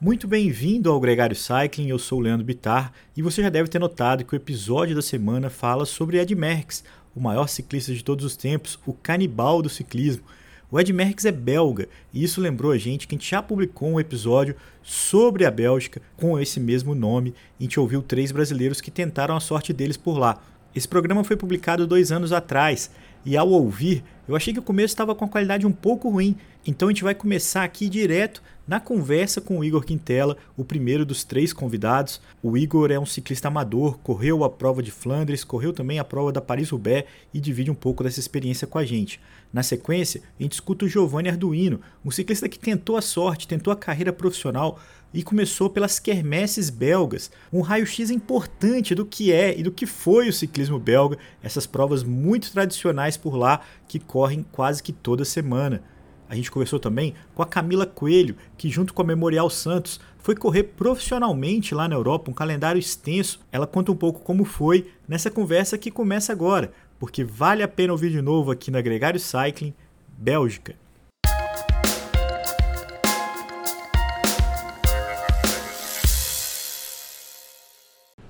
Muito bem-vindo ao Gregário Cycling, eu sou o Leandro Bitar e você já deve ter notado que o episódio da semana fala sobre Ed Merckx, o maior ciclista de todos os tempos, o canibal do ciclismo. O Ed Merckx é belga e isso lembrou a gente que a gente já publicou um episódio sobre a Bélgica com esse mesmo nome a gente ouviu três brasileiros que tentaram a sorte deles por lá. Esse programa foi publicado dois anos atrás e ao ouvir, eu achei que o começo estava com a qualidade um pouco ruim, então a gente vai começar aqui direto na conversa com o Igor Quintela, o primeiro dos três convidados. O Igor é um ciclista amador, correu a prova de Flandres, correu também a prova da Paris-Roubaix e divide um pouco dessa experiência com a gente. Na sequência, a gente escuta o Giovanni Arduino, um ciclista que tentou a sorte, tentou a carreira profissional e começou pelas quermesses belgas, um raio-x importante do que é e do que foi o ciclismo belga, essas provas muito tradicionais por lá que correm quase que toda semana. A gente conversou também com a Camila Coelho, que junto com a Memorial Santos foi correr profissionalmente lá na Europa, um calendário extenso. Ela conta um pouco como foi nessa conversa que começa agora, porque vale a pena ouvir de novo aqui na Gregário Cycling, Bélgica.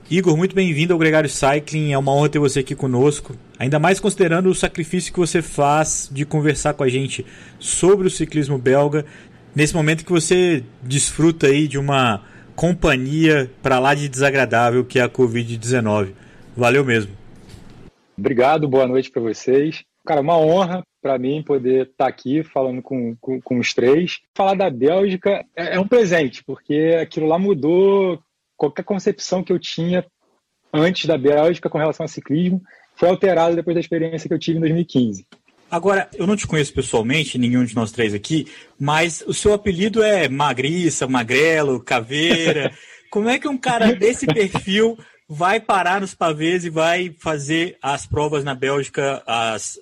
Igor, muito bem-vindo ao Gregário Cycling. É uma honra ter você aqui conosco. Ainda mais considerando o sacrifício que você faz de conversar com a gente sobre o ciclismo belga, nesse momento que você desfruta aí de uma companhia para lá de desagradável que é a Covid-19. Valeu mesmo. Obrigado, boa noite para vocês. Cara, uma honra para mim poder estar tá aqui falando com, com, com, os três. Falar da Bélgica é, é um presente, porque aquilo lá mudou qualquer concepção que eu tinha antes da Bélgica com relação ao ciclismo foi alterada depois da experiência que eu tive em 2015. Agora, eu não te conheço pessoalmente, nenhum de nós três aqui, mas o seu apelido é Magriça, Magrelo, Caveira. Como é que um cara desse perfil vai parar nos pavês e vai fazer as provas na Bélgica, as,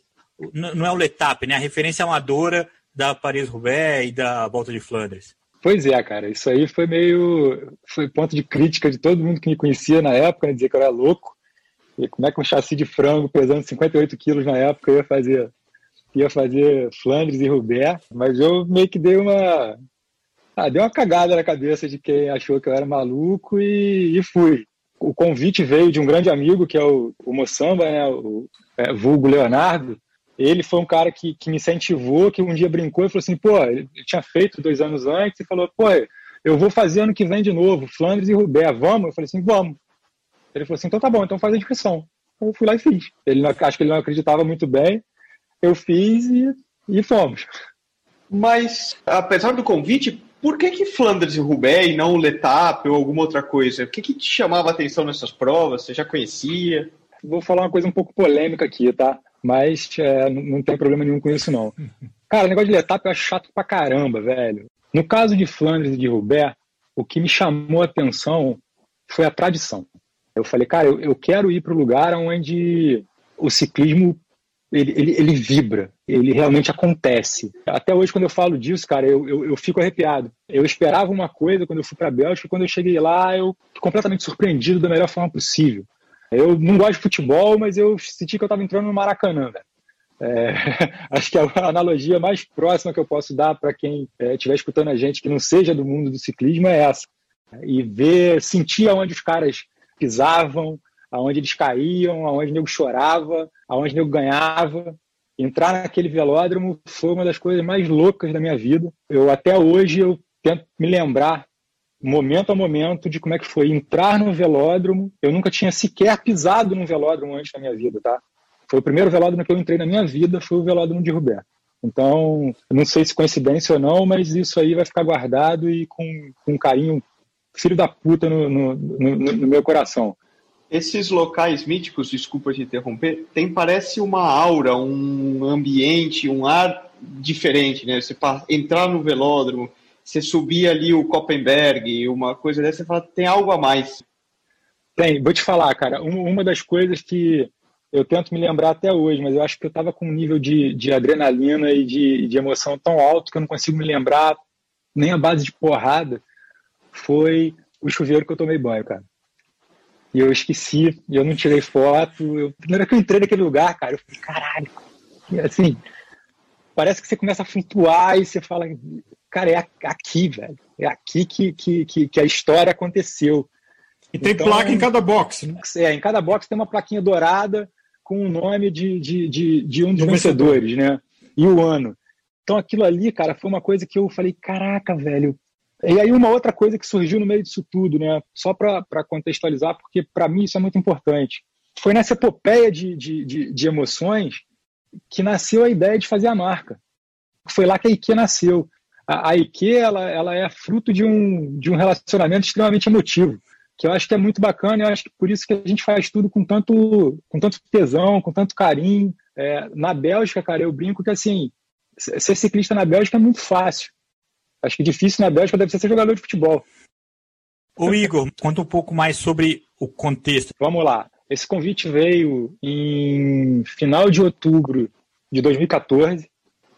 não é o Letap, né? A referência amadora da Paris-Roubaix e da Volta de Flandres. Pois é, cara, isso aí foi meio. Foi ponto de crítica de todo mundo que me conhecia na época, né, dizer que eu era louco. E como é que um chassi de frango pesando 58 quilos na época ia fazer, ia fazer Flandres e Roubaix? Mas eu meio que dei uma. Ah, dei uma cagada na cabeça de quem achou que eu era maluco e, e fui. O convite veio de um grande amigo, que é o, o Moçamba, né, o é, vulgo Leonardo, ele foi um cara que, que me incentivou, que um dia brincou e falou assim, pô, ele tinha feito dois anos antes e falou, pô, eu vou fazer ano que vem de novo, Flandres e Roubaix, vamos? Eu falei assim, vamos. Ele falou assim, então tá bom, então faz a inscrição. Eu fui lá e fiz. Ele não, acho que ele não acreditava muito bem, eu fiz e, e fomos. Mas, apesar do convite, por que que Flandres e Roubaix e não o Letap ou alguma outra coisa? O que que te chamava a atenção nessas provas? Você já conhecia? Vou falar uma coisa um pouco polêmica aqui, tá? Mas é, não tem problema nenhum com isso, não. Cara, o negócio de etapa é chato pra caramba, velho. No caso de Flandres e de Roubaix, o que me chamou a atenção foi a tradição. Eu falei, cara, eu, eu quero ir para o lugar onde o ciclismo ele, ele, ele, vibra, ele realmente acontece. Até hoje, quando eu falo disso, cara, eu, eu, eu fico arrepiado. Eu esperava uma coisa quando eu fui para a Bélgica, quando eu cheguei lá, eu completamente surpreendido da melhor forma possível. Eu não gosto de futebol, mas eu senti que eu estava entrando no Maracanã. É, acho que a analogia mais próxima que eu posso dar para quem estiver é, escutando a gente que não seja do mundo do ciclismo é essa. E ver, sentir aonde os caras pisavam, aonde eles caíam, aonde o nego chorava, aonde o nego ganhava. Entrar naquele velódromo foi uma das coisas mais loucas da minha vida. Eu até hoje eu tento me lembrar momento a momento de como é que foi entrar no velódromo. Eu nunca tinha sequer pisado num velódromo antes da minha vida, tá? Foi o primeiro velódromo que eu entrei na minha vida, foi o velódromo de Rubé. Então, não sei se coincidência ou não, mas isso aí vai ficar guardado e com, com um carinho filho da puta no, no, no, no meu coração. Esses locais míticos, desculpa te interromper, tem parece uma aura, um ambiente, um ar diferente, né? Você entrar no velódromo, você subir ali o Koppenberg, uma coisa dessa, você fala, tem algo a mais. Tem, vou te falar, cara, uma das coisas que eu tento me lembrar até hoje, mas eu acho que eu estava com um nível de, de adrenalina e de, de emoção tão alto que eu não consigo me lembrar nem a base de porrada, foi o chuveiro que eu tomei banho, cara. E eu esqueci, eu não tirei foto. Eu, primeiro que eu entrei naquele lugar, cara, eu falei, caralho. E assim, parece que você começa a flutuar e você fala, cara, é aqui, velho. É aqui que, que, que, que a história aconteceu. E tem então, placa em cada box, né? É, em cada box tem uma plaquinha dourada com o nome de, de, de, de um dos vencedores, vencedor. né? E o ano. Então aquilo ali, cara, foi uma coisa que eu falei, caraca, velho. E aí uma outra coisa que surgiu no meio disso tudo, né? Só para contextualizar, porque para mim isso é muito importante. Foi nessa epopeia de, de, de, de, emoções que nasceu a ideia de fazer a marca. Foi lá que a IKEA nasceu. A, a IKEA, ela, ela é fruto de um, de um relacionamento extremamente emotivo, que eu acho que é muito bacana, eu acho que por isso que a gente faz tudo com tanto, com tanto tesão, com tanto carinho. É, na Bélgica, cara, eu brinco que assim, ser ciclista na Bélgica é muito fácil. Acho que difícil na Bélgica deve ser ser jogador de futebol. Ô Igor, conta um pouco mais sobre o contexto. Vamos lá. Esse convite veio em final de outubro de 2014.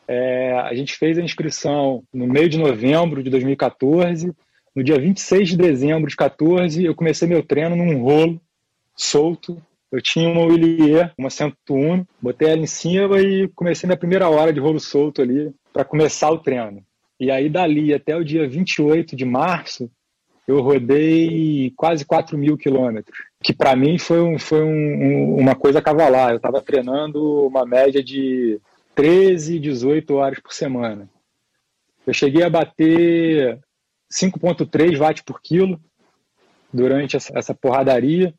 É, a gente fez a inscrição no meio de novembro de 2014. No dia 26 de dezembro de 14, eu comecei meu treino num rolo solto eu tinha uma Willier, uma 101, botei ela em cima e comecei minha primeira hora de rolo solto ali para começar o treino. E aí dali até o dia 28 de março, eu rodei quase 4 mil quilômetros, que para mim foi, um, foi um, uma coisa cavalar. Eu estava treinando uma média de 13, 18 horas por semana. Eu cheguei a bater 5,3 watts por quilo durante essa, essa porradaria.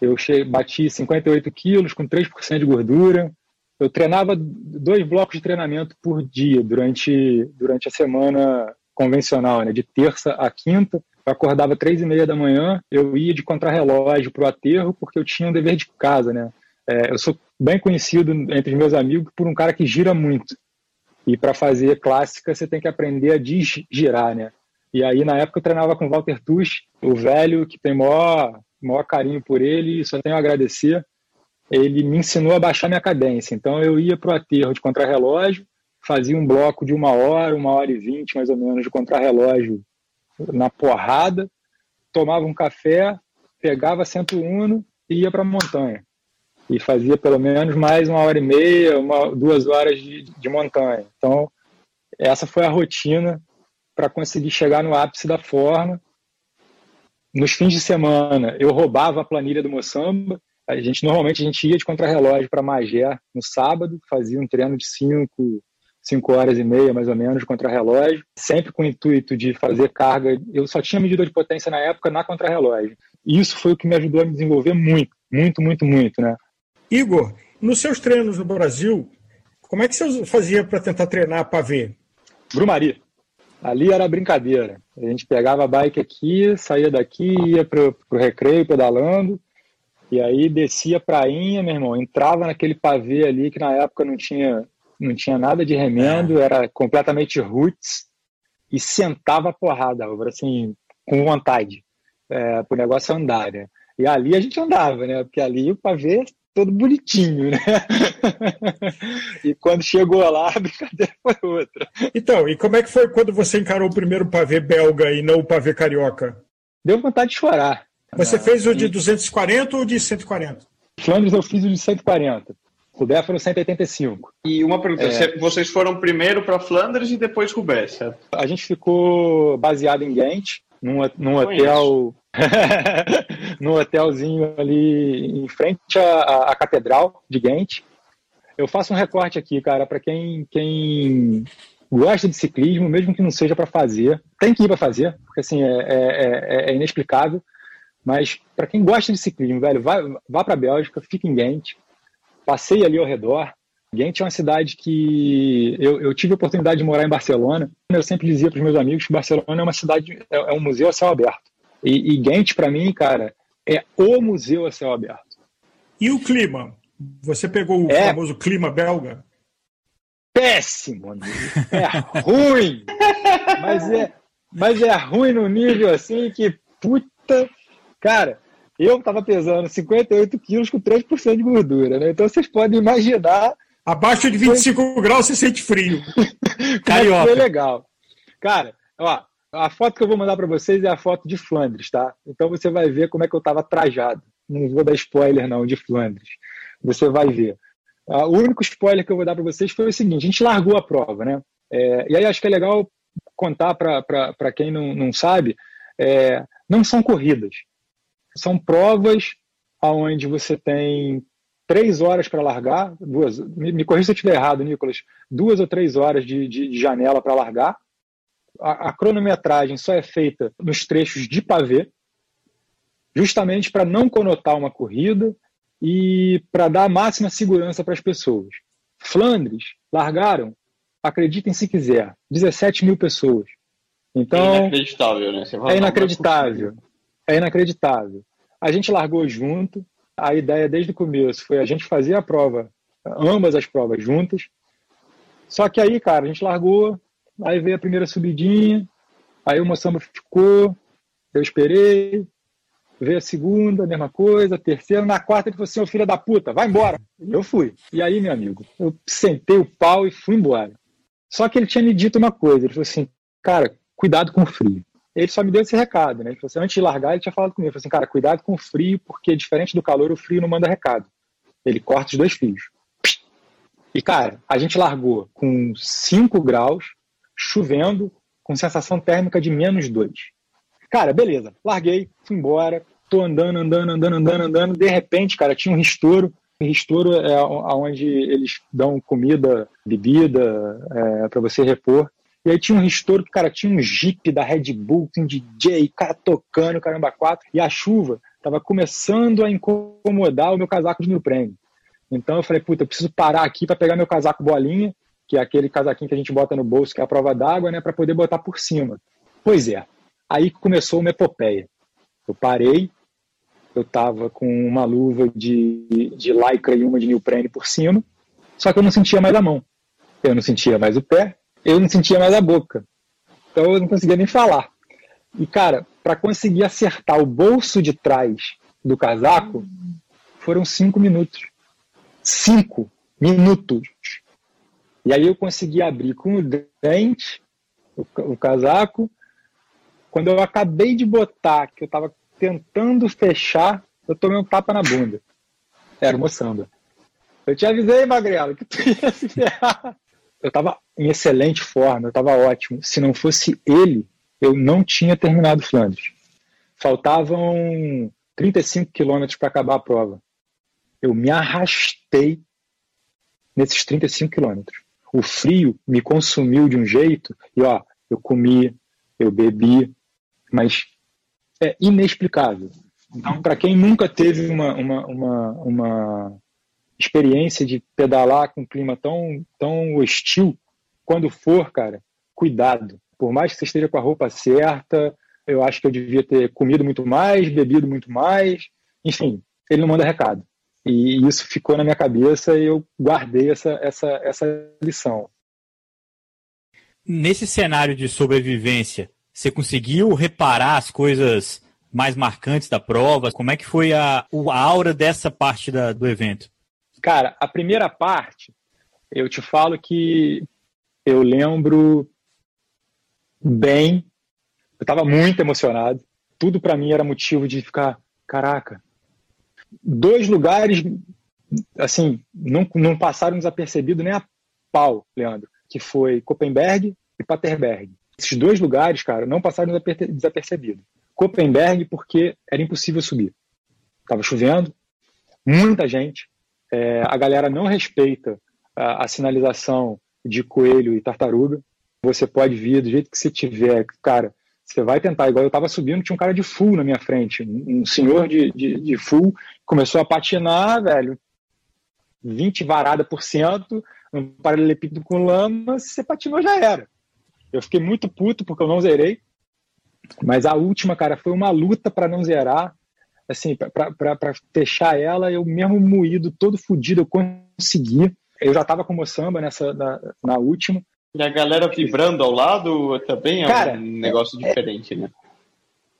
Eu cheguei, bati 58 quilos com 3% de gordura. Eu treinava dois blocos de treinamento por dia durante, durante a semana convencional, né? de terça a quinta. Eu acordava três e meia da manhã, eu ia de contrarrelógio para o aterro porque eu tinha um dever de casa. Né? É, eu sou bem conhecido entre os meus amigos por um cara que gira muito. E para fazer clássica, você tem que aprender a desgirar, né? E aí, na época, eu treinava com o Walter Tuch, o velho que tem maior maior carinho por ele só tenho a agradecer. Ele me ensinou a baixar minha cadência. Então eu ia para o aterro de contrarrelógio, fazia um bloco de uma hora, uma hora e vinte mais ou menos de contrarrelógio na porrada, tomava um café, pegava 101 e ia para a montanha. E fazia pelo menos mais uma hora e meia, uma, duas horas de, de montanha. Então, essa foi a rotina para conseguir chegar no ápice da forma nos fins de semana, eu roubava a planilha do Moçamba. A gente normalmente a gente ia de contrarrelógio para Magé no sábado, fazia um treino de 5 cinco, horas e meia, mais ou menos, de contrarrelógio, sempre com o intuito de fazer carga. Eu só tinha medida de potência na época na contrarrelógio. Isso foi o que me ajudou a me desenvolver muito, muito, muito, muito, né? Igor, nos seus treinos no Brasil, como é que você fazia para tentar treinar para ver? Brumari. Ali era brincadeira. A gente pegava a bike aqui, saía daqui, ia pro, pro recreio pedalando, e aí descia a prainha, meu irmão, entrava naquele pavê ali que na época não tinha, não tinha nada de remendo, é. era completamente roots, e sentava a porrada, assim, com vontade, é, pro negócio andar, né? E ali a gente andava, né? Porque ali o pavê todo bonitinho, né? e quando chegou lá, a brincadeira foi outra. Então, e como é que foi quando você encarou o primeiro pavê belga e não o pavê carioca? Deu vontade de chorar. Você ah, fez o de 240 ou de 140? Flandres eu fiz o de 140. Roubaix foram 185. E uma pergunta, é... vocês foram primeiro para Flandres e depois Roubaix, certo? A gente ficou baseado em Ghent, num, num hotel num hotelzinho ali em frente à, à, Catedral de Ghent. Eu faço um recorte aqui, cara, para quem, quem gosta de ciclismo, mesmo que não seja para fazer, tem que ir para fazer, porque assim é, é, é, é inexplicável. Mas para quem gosta de ciclismo, velho, vá, vá para a Bélgica, fique em Ghent, passeie ali ao redor. Ghent é uma cidade que eu, eu, tive a oportunidade de morar em Barcelona. Eu sempre dizia para os meus amigos que Barcelona é uma cidade, é, é um museu a céu aberto. E, e Ghent, para mim, cara, é o museu a céu aberto. E o clima? Você pegou o é... famoso clima belga? Péssimo, amigo. É ruim. mas, é, mas é ruim no nível assim que, puta. Cara, eu tava pesando 58 quilos com 3% de gordura, né? Então vocês podem imaginar. Abaixo de 25 foi... graus você sente frio. Carioca. Foi legal. Cara, ó, a foto que eu vou mandar para vocês é a foto de Flandres, tá? Então você vai ver como é que eu estava trajado. Não vou dar spoiler não de Flandres. Você vai ver. Uh, o único spoiler que eu vou dar para vocês foi o seguinte: a gente largou a prova, né? É, e aí acho que é legal contar para quem não, não sabe, é, não são corridas. São provas onde você tem três horas para largar, duas, me, me corrija se eu estiver errado, Nicolas, duas ou três horas de, de, de janela para largar. A, a, cronometragem só é feita nos trechos de pavê, justamente para não conotar uma corrida e para dar a máxima segurança para as pessoas. Flandres largaram, acreditem se quiser, 17 mil pessoas. Então, é inacreditável, né? é inacreditável. É inacreditável. A gente largou junto. A ideia desde o começo foi a gente fazer a prova, ambas as provas juntas. Só que aí, cara, a gente largou, aí veio a primeira subidinha, aí o moçamba ficou, eu esperei, veio a segunda, mesma coisa, terceira, na quarta ele falou assim, ô filho da puta, vai embora. E eu fui. E aí, meu amigo, eu sentei o pau e fui embora. Só que ele tinha me dito uma coisa, ele falou assim, cara, cuidado com o frio. Ele só me deu esse recado, né? Ele falou assim, antes de largar, ele tinha falado comigo, ele falou assim, cara, cuidado com o frio, porque diferente do calor, o frio não manda recado. Ele corta os dois fios. E, cara, a gente largou com 5 graus, chovendo, com sensação térmica de menos 2. Cara, beleza, larguei, fui embora, tô andando, andando, andando, andando, andando. De repente, cara, tinha um ristouro. Ristouro é onde eles dão comida, bebida, é, para você repor. E aí tinha um restauro que, cara, tinha um Jeep da Red Bull, um DJ, cara tocando, caramba, quatro. E a chuva estava começando a incomodar o meu casaco de neoprene. Então eu falei, puta, eu preciso parar aqui para pegar meu casaco bolinha, que é aquele casaquinho que a gente bota no bolso, que é a prova d'água, né, para poder botar por cima. Pois é, aí começou uma epopeia. Eu parei, eu tava com uma luva de, de lycra e uma de neoprene por cima, só que eu não sentia mais a mão. Eu não sentia mais o pé, eu não sentia mais a boca. Então eu não conseguia nem falar. E, cara, para conseguir acertar o bolso de trás do casaco, foram cinco minutos. Cinco minutos. E aí eu consegui abrir com o dente o, o casaco. Quando eu acabei de botar, que eu estava tentando fechar, eu tomei um tapa na bunda. Era uma. Eu te avisei, Magrelo, que tu ia se ferrar eu estava em excelente forma, eu estava ótimo. Se não fosse ele, eu não tinha terminado Flandres. Faltavam 35 quilômetros para acabar a prova. Eu me arrastei nesses 35 quilômetros. O frio me consumiu de um jeito, e ó, eu comi, eu bebi, mas é inexplicável. Então, para quem nunca teve uma, uma, uma, uma experiência de pedalar com um clima tão, tão hostil, quando for, cara, cuidado. Por mais que você esteja com a roupa certa, eu acho que eu devia ter comido muito mais, bebido muito mais. Enfim, ele não manda recado. E isso ficou na minha cabeça e eu guardei essa, essa, essa lição. Nesse cenário de sobrevivência, você conseguiu reparar as coisas mais marcantes da prova? Como é que foi a, a aura dessa parte da, do evento? Cara, a primeira parte, eu te falo que eu lembro bem, eu estava muito emocionado. Tudo para mim era motivo de ficar, caraca. Dois lugares, assim, não, não passaram desapercebido nem a pau, Leandro, que foi Copenberg e Paterberg. Esses dois lugares, cara, não passaram desapercebido. Copenberg porque era impossível subir. Tava chovendo, muita gente, é, a galera não respeita a, a, sinalização de coelho e tartaruga. Você pode vir do jeito que você tiver, cara. Você vai tentar, igual eu estava subindo, tinha um cara de full na minha frente, um, um senhor de, de, de, full, começou a patinar, velho, 20 varada por cento, um paralelepípedo com lama, se você patinou já era. Eu fiquei muito puto porque eu não zerei, mas a última, cara, foi uma luta para não zerar assim, para fechar ela, eu mesmo moído, todo fodido, eu consegui. Eu já tava com o Moçamba nessa, na, na última. E a galera vibrando ao lado também é cara, um negócio é, diferente, né?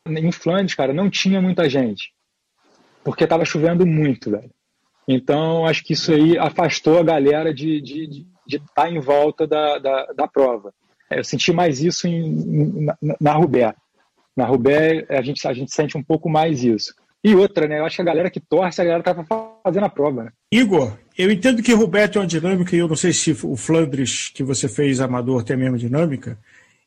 Em Flandres, cara, não tinha muita gente. Porque tava chovendo muito, velho. Então, acho que isso aí afastou a galera de estar de, de, de tá em volta da, da, da prova. Eu senti mais isso em, na, na Rubé. Na Rubé, a gente, a gente sente um pouco mais isso. E outra, né? Eu acho que a galera que torce, a galera tá fazendo a prova, né? Igor, eu entendo que o Roberto é uma dinâmica, e eu não sei se o Flandres que você fez amador tem a mesma dinâmica,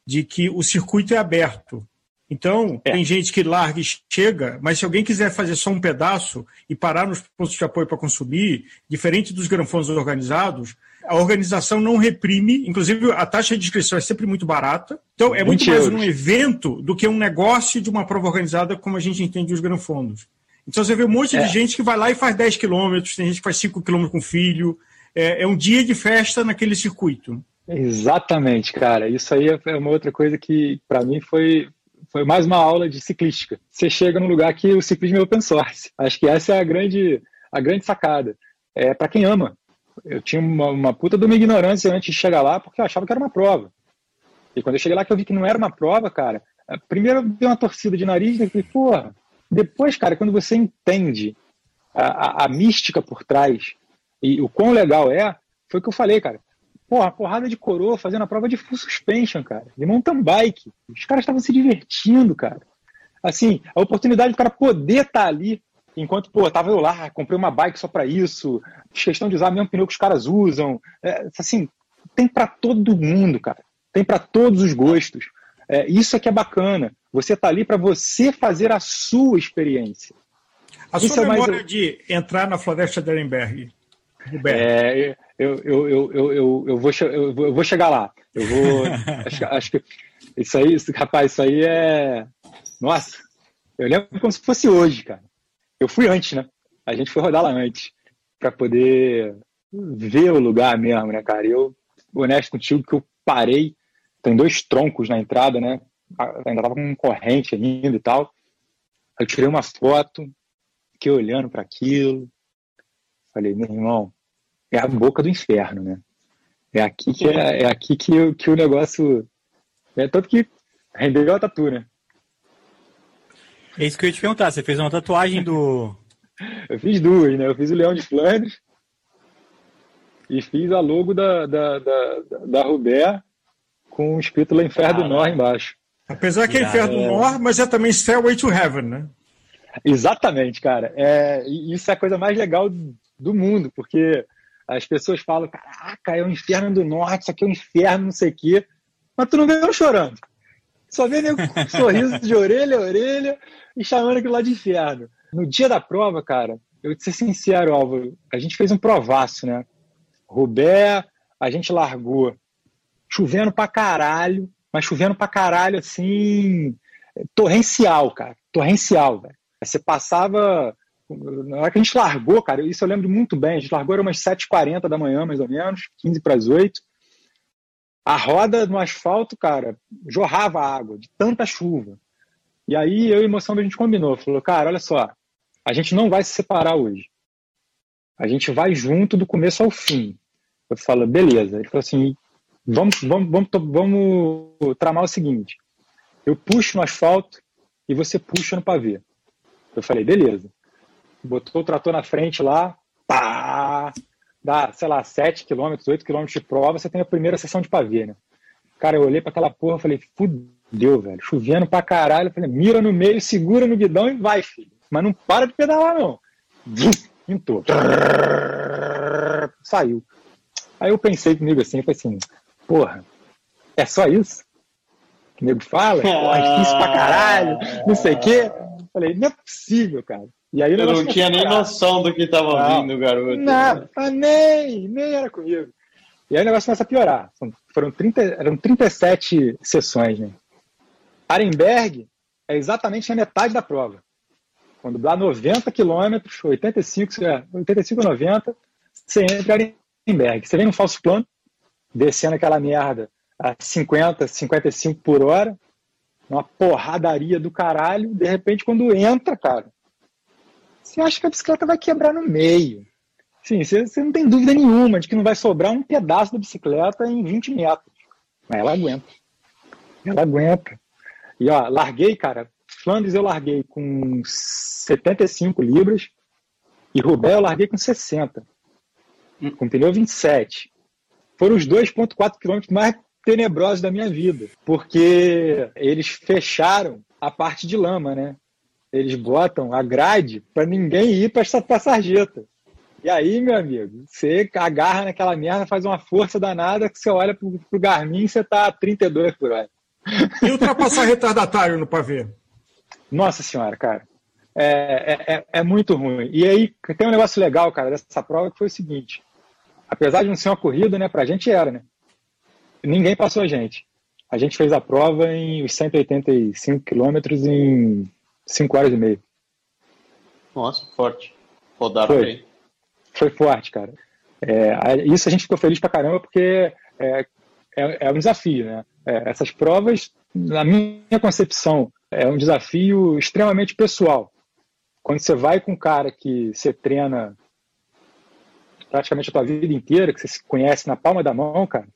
de que o circuito é aberto. Então, é. tem gente que larga e chega, mas se alguém quiser fazer só um pedaço e parar nos pontos de apoio para consumir, diferente dos granfões organizados, a organização não reprime, inclusive a taxa de inscrição é sempre muito barata. Então, é muito mais um evento do que um negócio de uma prova organizada, como a gente entende os granfondos. Então, você vê um monte é. de gente que vai lá e faz 10 quilômetros, tem gente que faz 5 quilômetros com filho. É, é um dia de festa naquele circuito. Exatamente, cara. Isso aí é uma outra coisa que, para mim, foi, foi mais uma aula de ciclística. Você chega num lugar que o ciclismo é open source. Acho que essa é a grande, a grande sacada. É para quem ama. Eu tinha uma, uma puta de uma ignorância antes de chegar lá, porque eu achava que era uma prova. E quando eu cheguei lá que eu vi que não era uma prova, cara, primeiro deu uma torcida de nariz, e falei, porra. Depois, cara, quando você entende a, a, a mística por trás e o quão legal é, foi o que eu falei, cara. Porra, porrada de coroa fazendo a prova de full suspension, cara, de mountain bike. Os caras estavam se divertindo, cara. Assim, a oportunidade do cara poder estar tá ali, enquanto, pô, tava eu lá, comprei uma bike só para isso, questão de usar o mesmo pneu que os caras usam. É, assim, tem para todo mundo, cara. Tem para todos os gostos. É, isso é que é bacana. Você tá ali para você fazer a sua experiência. A isso sua é memória mais... de entrar na floresta de Ehrenberg, é, eu, eu, eu, eu, eu, vou, eu vou chegar lá. Eu vou. acho, acho que isso aí, rapaz, isso aí é. Nossa, eu lembro como se fosse hoje, cara. Eu fui antes, né? A gente foi rodar lá antes, para poder ver o lugar mesmo, né, cara? Eu, honesto contigo, que eu parei, tem dois troncos na entrada, né? Ainda tava com corrente ainda e tal. Eu tirei uma foto, fiquei olhando para aquilo, Falei, meu irmão, é a boca do inferno, né? É aqui que, é, é aqui que, que o negócio. É tanto que rendeu a tatu, né? É isso que eu ia te perguntar. Você fez uma tatuagem do. eu fiz duas, né? Eu fiz o Leão de Flandres e fiz a logo da, da, da, da Rubé com o escrito lá Inferno do Nor embaixo. Apesar que é Inferno do Nor, mas é também Stairway to Heaven, né? Exatamente, cara. É, isso é a coisa mais legal do mundo, porque as pessoas falam, caraca, é o inferno do norte, isso aqui é o inferno, não sei o quê. Mas tu não vê eu chorando. Só vê nego com sorriso de orelha a orelha e chamando aquilo lá de inferno. No dia da prova, cara, eu vou ser sincero, Álvaro, a gente fez um provaço, né? Rubé, a gente largou chovendo pra caralho, mas chovendo pra caralho, assim, torrencial, cara. Torrencial, velho. Você passava na hora que a gente largou, cara, isso eu lembro muito bem, a gente largou era umas 7h40 da manhã, mais ou menos, 15 para as 8. A roda no asfalto, cara, jorrava água de tanta chuva. E aí eu e Moção a gente combinou, falou, cara, olha só, a gente não vai se separar hoje. A gente vai junto do começo ao fim. Eu falo, beleza. Ele falou assim, vamos, vamos, vamos, vamos tramar o seguinte, eu puxo no asfalto e você puxa no pavê. Eu falei, beleza botou o trator na frente lá, pá, dá, sei lá, 7 km, 8 km de prova, você tem a primeira sessão de pavê, né? Cara, eu olhei para aquela porra e falei, fudeu, velho, chovendo pra caralho. Eu falei, mira no meio, segura no guidão e vai, filho. Mas não para de pedalar, não. Entrou. Saiu. Aí eu pensei comigo assim, eu falei assim, porra, é só isso? Que o nego fala? Porra, é difícil pra caralho, não sei o quê. Falei, não é possível, cara. E aí eu não tinha nem noção do que estava vindo, garoto. Nada, nem, nem era comigo. E aí o negócio começa a piorar. Foram 30, eram 37 sessões, né? Arenberg é exatamente a metade da prova. Quando dá 90 quilômetros, 85, 85 90, você entra em Arenberg. Você vem num falso plano, descendo aquela merda a 50, 55 por hora, uma porradaria do caralho. De repente, quando entra, cara, você acha que a bicicleta vai quebrar no meio. Sim, você, você não tem dúvida nenhuma de que não vai sobrar um pedaço da bicicleta em 20 metros. Mas ela aguenta. Ela aguenta. E ó, larguei, cara. Flandres eu larguei com 75 libras e Roubaix eu larguei com 60. Com pneu 27. Foram os 2,4 quilômetros mais tenebrosos da minha vida. Porque eles fecharam a parte de lama, né? Eles botam a grade para ninguém ir para essa sarjeta. E aí, meu amigo, você agarra naquela merda, faz uma força danada que você olha pro, pro Garmin e você tá a 32 por hora. E ultrapassar retardatário no pavê? Nossa senhora, cara. É, é, é, é muito ruim. E aí tem um negócio legal, cara, dessa prova que foi o seguinte. Apesar de não ser uma corrida, né? Pra gente era, né? Ninguém passou a gente. A gente fez a prova em os 185 quilômetros em 5 horas e meia. Nossa, forte. Rodaram Foi. bem. Foi forte, cara. É, isso a gente ficou feliz pra caramba porque é, é, é um desafio, né? É, essas provas, na minha concepção, é um desafio extremamente pessoal. Quando você vai com um cara que você treina praticamente a tua vida inteira, que você se conhece na palma da mão, cara,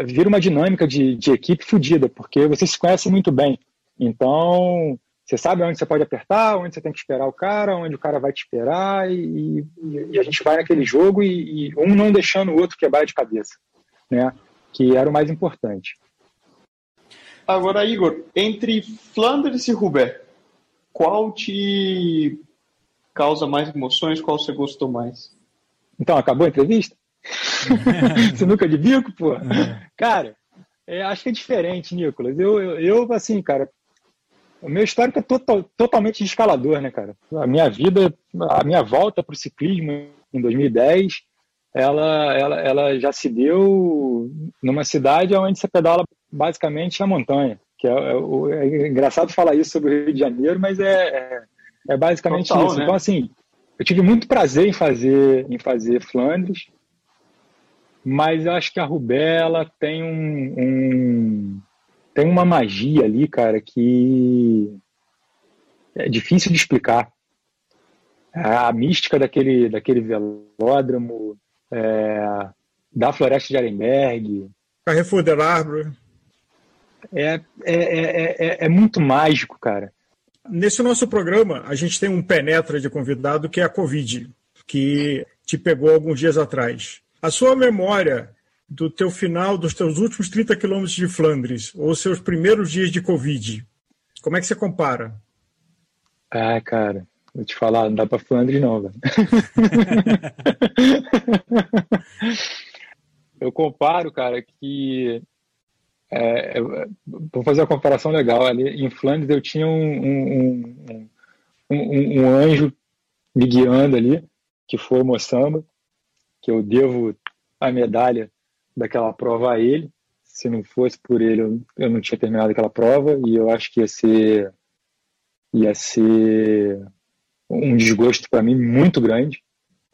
vira uma dinâmica de, de equipe fodida, porque você se conhece muito bem. Então, você sabe onde você pode apertar, onde você tem que esperar o cara, onde o cara vai te esperar, e, e, e a gente vai naquele jogo e, e, um não deixando o outro quebrar de cabeça, né? Que era o mais importante. Agora, Igor, entre Flandres e Roubaix, qual te causa mais emoções? Qual você gostou mais? Então, acabou a entrevista? você nunca de bico, pô? Cara, é, acho que é diferente, Nicolas. Eu, eu, eu, assim, cara, o meu histórico é total, totalmente de escalador, né, cara? A minha vida, a minha volta para o ciclismo em 2010, ela, ela, ela já se deu numa cidade onde você pedala basicamente na montanha. Que é, é, é engraçado falar isso sobre o Rio de Janeiro, mas é, é, é basicamente Total, isso. Né? Então, assim, eu tive muito prazer em fazer, em fazer Flandres, mas eu acho que a Rubela tem um, um, tem uma magia ali, cara, que é difícil de explicar. A mística daquele, daquele velódromo, é, da Floresta de Arenberg. Carrefour del Arbre. É, é, é, é, é muito mágico, cara. Nesse nosso programa, a gente tem um penetra de convidado que é a Covid, que te pegou alguns dias atrás. A sua memória do teu final, dos teus últimos 30 quilômetros de Flandres, ou seus primeiros dias de Covid, como é que você compara? Ah, cara, vou te falar, não dá para Flandres não, velho. eu comparo, cara, que é, vou fazer uma comparação legal. Ali em Flandres eu tinha um, um, um, um anjo me guiando ali, que foi o Moçamba, que eu devo a medalha daquela prova a ele. Se não fosse por ele, eu, não tinha terminado aquela prova e eu acho que ia ser ia ser um desgosto para mim muito grande.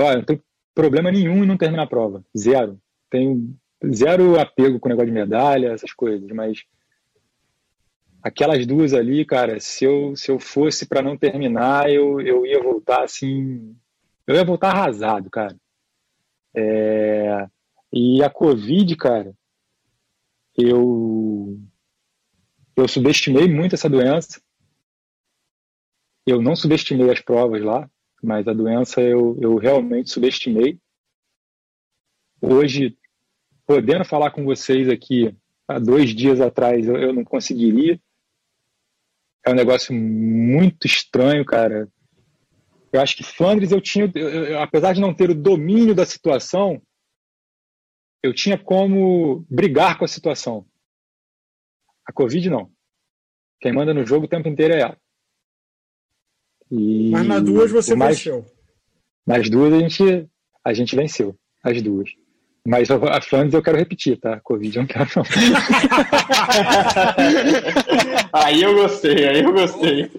Olha, não tem problema nenhum em não terminar a prova, zero. Tenho zero apego com o negócio de medalha, essas coisas, mas aquelas duas ali, cara, se eu, se eu fosse para não terminar, eu, eu ia voltar assim. Eu ia voltar arrasado, cara. É, e a Covid, cara, eu, eu subestimei muito essa doença. Eu não subestimei as provas lá, mas a doença eu, eu realmente subestimei. Hoje, podendo falar com vocês aqui há dois dias atrás, eu, eu não conseguiria. É um negócio muito estranho, cara. Eu acho que Flandres eu tinha, eu, eu, apesar de não ter o domínio da situação, eu tinha como brigar com a situação. A Covid não. Quem manda no jogo o tempo inteiro é ela. E, Mas nas duas você mais, venceu. Nas duas a gente, a gente venceu. As duas. Mas a Flandres eu quero repetir, tá? Covid eu não quero não. aí eu gostei, aí eu gostei.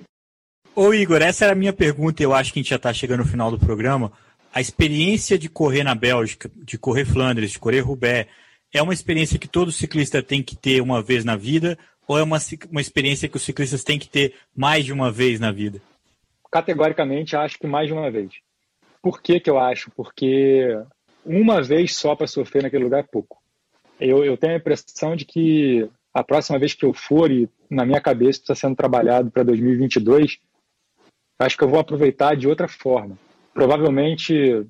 Ô Igor, essa era a minha pergunta e eu acho que a gente já está chegando no final do programa. A experiência de correr na Bélgica, de correr Flandres, de correr Roubaix, é uma experiência que todo ciclista tem que ter uma vez na vida ou é uma, uma experiência que os ciclistas têm que ter mais de uma vez na vida? Categoricamente, acho que mais de uma vez. Por que, que eu acho? Porque uma vez só para sofrer naquele lugar é pouco. Eu, eu tenho a impressão de que a próxima vez que eu for, e na minha cabeça está sendo trabalhado para 2022, acho que eu vou aproveitar de outra forma. Provavelmente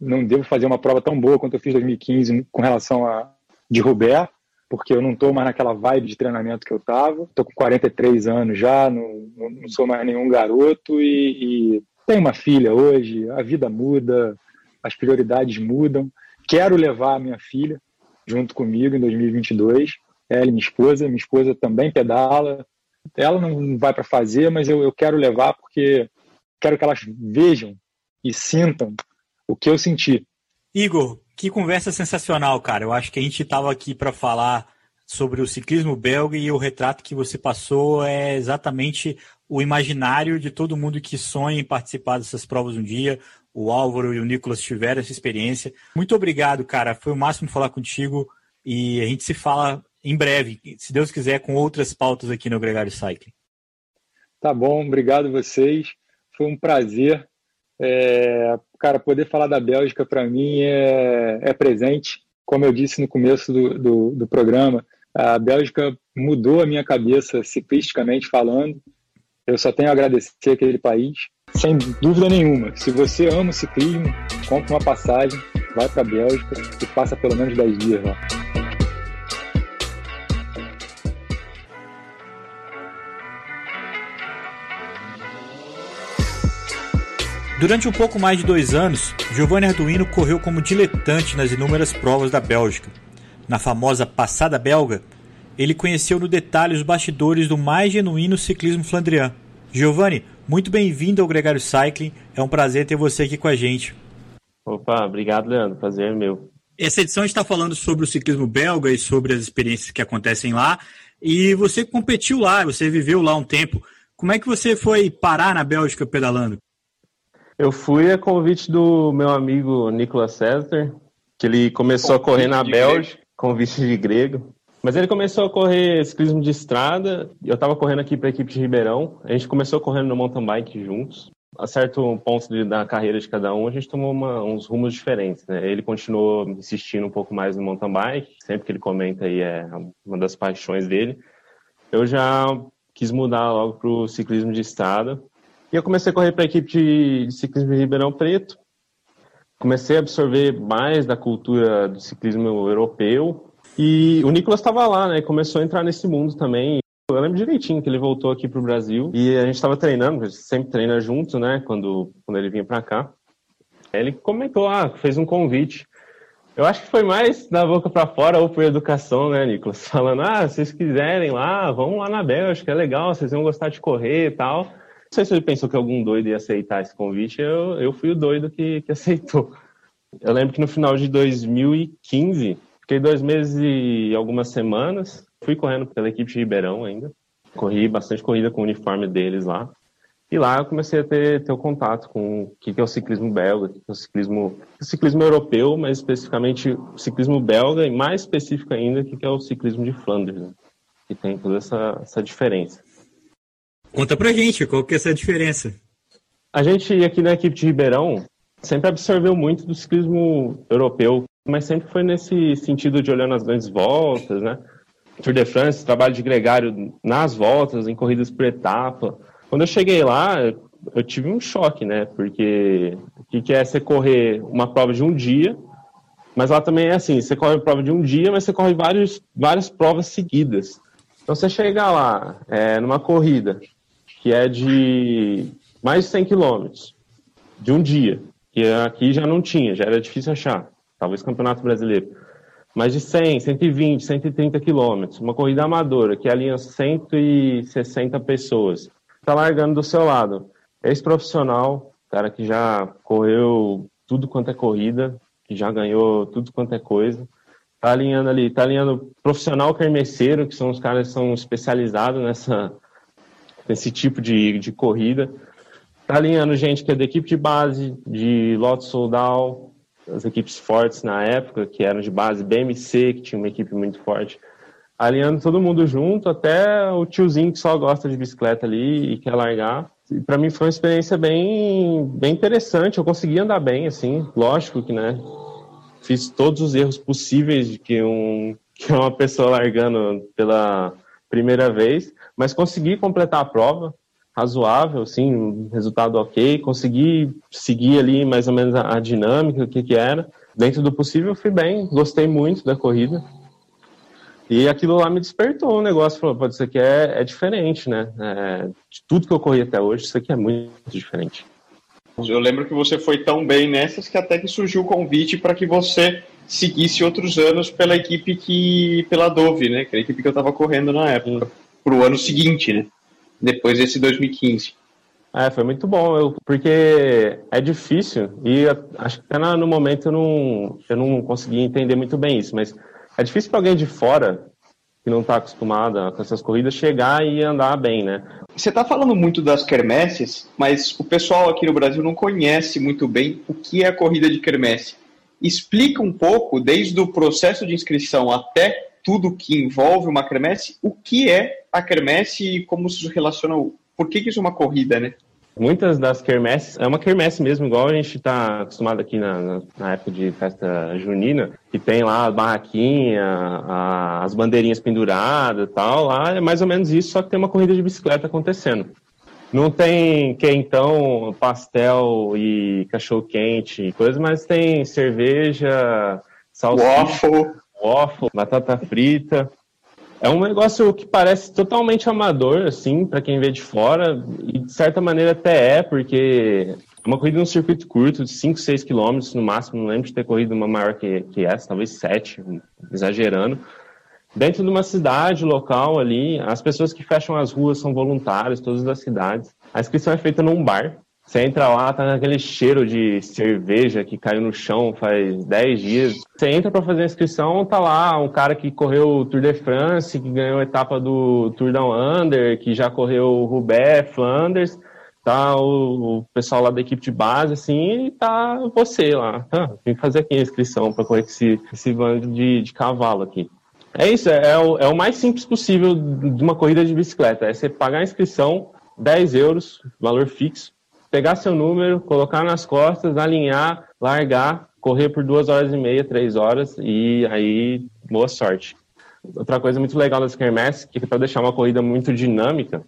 não devo fazer uma prova tão boa quanto eu fiz em 2015 com relação a de Roubaix, porque eu não estou mais naquela vibe de treinamento que eu estava. Estou com 43 anos já, não, não sou mais nenhum garoto e, e tenho uma filha hoje, a vida muda, as prioridades mudam. Quero levar a minha filha junto comigo em 2022. ela e minha esposa. Minha esposa também pedala. Ela não vai para fazer, mas eu, eu quero levar porque quero que elas vejam e sintam o que eu senti. Igor, que conversa sensacional, cara. Eu acho que a gente estava aqui para falar sobre o ciclismo belga e o retrato que você passou é exatamente o imaginário de todo mundo que sonha em participar dessas provas um dia. O Álvaro e o Nicolas tiveram essa experiência. Muito obrigado, cara. Foi o máximo falar contigo e a gente se fala em breve, se Deus quiser, com outras pautas aqui no Gregário Cycling. Tá bom, obrigado vocês. Foi um prazer. É, cara, poder falar da Bélgica para mim é, é presente. Como eu disse no começo do, do, do programa, a Bélgica mudou a minha cabeça ciclisticamente falando. Eu só tenho a agradecer aquele país, sem dúvida nenhuma. Se você ama o ciclismo, compre uma passagem, vai para a Bélgica e passa pelo menos 10 dias lá. Durante um pouco mais de dois anos, Giovanni Arduino correu como diletante nas inúmeras provas da Bélgica. Na famosa Passada Belga, ele conheceu no detalhe os bastidores do mais genuíno ciclismo flandriano. Giovanni, muito bem-vindo ao Gregário Cycling. É um prazer ter você aqui com a gente. Opa, obrigado, Leandro. Prazer é meu. Essa edição está falando sobre o ciclismo belga e sobre as experiências que acontecem lá. E você competiu lá, você viveu lá um tempo. Como é que você foi parar na Bélgica pedalando? Eu fui a convite do meu amigo Nicolas César, que ele começou convite a correr na Bélgica, convite de grego. Mas ele começou a correr ciclismo de estrada, eu estava correndo aqui para a equipe de Ribeirão, a gente começou correndo no mountain bike juntos. A certo ponto de, da carreira de cada um, a gente tomou uma, uns rumos diferentes, né? Ele continuou insistindo um pouco mais no mountain bike, sempre que ele comenta aí é uma das paixões dele. Eu já quis mudar logo para o ciclismo de estrada, e eu comecei a correr para a equipe de, de ciclismo de Ribeirão Preto. Comecei a absorver mais da cultura do ciclismo europeu. E o Nicolas estava lá, né? Começou a entrar nesse mundo também. Eu lembro direitinho que ele voltou aqui para o Brasil e a gente estava treinando, a gente sempre treina junto, né? Quando, quando ele vinha para cá. Ele comentou, ah, fez um convite. Eu acho que foi mais da boca para fora ou por educação, né, Nicolas? Falando, ah, se vocês quiserem lá, vamos lá na Bélgica, é legal, vocês vão gostar de correr e tal. Não sei se ele pensou que algum doido ia aceitar esse convite, eu, eu fui o doido que, que aceitou. Eu lembro que no final de 2015, fiquei dois meses e algumas semanas, fui correndo pela equipe de Ribeirão ainda, corri bastante corrida com o uniforme deles lá. E lá eu comecei a ter, ter o contato com o que é o ciclismo belga, o que é o ciclismo, o ciclismo europeu, mas especificamente o ciclismo belga e mais específico ainda o que é o ciclismo de Flandres, né? que tem toda essa, essa diferença. Conta pra gente, qual que é essa diferença? A gente aqui na equipe de Ribeirão sempre absorveu muito do ciclismo europeu, mas sempre foi nesse sentido de olhando as grandes voltas, né? Tour de France, trabalho de gregário nas voltas, em corridas por etapa. Quando eu cheguei lá, eu tive um choque, né? Porque o que é você correr uma prova de um dia, mas lá também é assim, você corre a prova de um dia, mas você corre vários, várias provas seguidas. Então você chegar lá é, numa corrida que é de mais de 100 quilômetros de um dia, que aqui já não tinha, já era difícil achar, talvez Campeonato Brasileiro. Mais de 100, 120, 130 quilômetros, uma corrida amadora que alinha 160 pessoas. Está largando do seu lado. Ex-profissional, cara que já correu tudo quanto é corrida, que já ganhou tudo quanto é coisa. Tá alinhando ali, tá alinhando profissional carmeceiro, que são os caras que são especializados nessa, nesse tipo de, de corrida. Está alinhando gente que é da equipe de base, de Lotto Soldal, as equipes fortes na época, que eram de base BMC, que tinha uma equipe muito forte. Alinhando todo mundo junto, até o tiozinho que só gosta de bicicleta ali e quer largar. Para mim foi uma experiência bem, bem interessante. Eu consegui andar bem, assim, lógico que, né? Fiz todos os erros possíveis de que, um, que uma pessoa largando pela primeira vez, mas consegui completar a prova, razoável, sim, resultado ok, consegui seguir ali mais ou menos a, a dinâmica, o que que era. Dentro do possível, fui bem, gostei muito da corrida. E aquilo lá me despertou um negócio, falou, pode ser que é, é diferente, né? É, de tudo que eu corri até hoje, isso aqui é muito diferente. Eu lembro que você foi tão bem nessas que até que surgiu o convite para que você seguisse outros anos pela equipe que. pela Dove, né? Que é a equipe que eu estava correndo na época. Para o ano seguinte, né? Depois desse 2015. É, foi muito bom, eu, porque é difícil e acho que até no momento eu não, eu não consegui entender muito bem isso, mas é difícil para alguém de fora que não está acostumada com essas corridas chegar e andar bem, né? Você está falando muito das quermesses, mas o pessoal aqui no Brasil não conhece muito bem o que é a corrida de quermesse. Explica um pouco, desde o processo de inscrição até tudo que envolve uma quermesse, o que é a quermesse e como se relaciona por que, que isso é uma corrida, né? Muitas das quermesses, é uma quermesse mesmo, igual a gente está acostumado aqui na, na, época de festa junina, que tem lá a barraquinha, a, as bandeirinhas penduradas e tal, lá é mais ou menos isso, só que tem uma corrida de bicicleta acontecendo. Não tem quentão, pastel e cachorro-quente, coisas, mas tem cerveja, salsicha, waffle, waffle batata frita. É um negócio que parece totalmente amador, assim, para quem vê de fora, e de certa maneira até é, porque é uma corrida num circuito curto, de 5, 6 quilômetros no máximo, não lembro de ter corrido uma maior que, que essa, talvez 7, exagerando. Dentro de uma cidade local ali, as pessoas que fecham as ruas são voluntários, todas as cidades. A inscrição é feita num bar, você entra lá, tá naquele cheiro de cerveja que caiu no chão faz 10 dias. Você entra para fazer a inscrição, tá lá um cara que correu o Tour de France, que ganhou a etapa do Tour Down Under, que já correu o Roubaix, Flanders. Tá o, o, pessoal lá da equipe de base, assim, e tá você lá. Ah, vim fazer aqui a inscrição para correr esse, esse bando de, de cavalo aqui. É isso, é, é, o, é o mais simples possível de uma corrida de bicicleta. É você pagar a inscrição, 10 euros, valor fixo, pegar seu número, colocar nas costas, alinhar, largar, correr por duas horas e meia, três horas e aí boa sorte. Outra coisa muito legal das Kermesse, que é para deixar uma corrida muito dinâmica,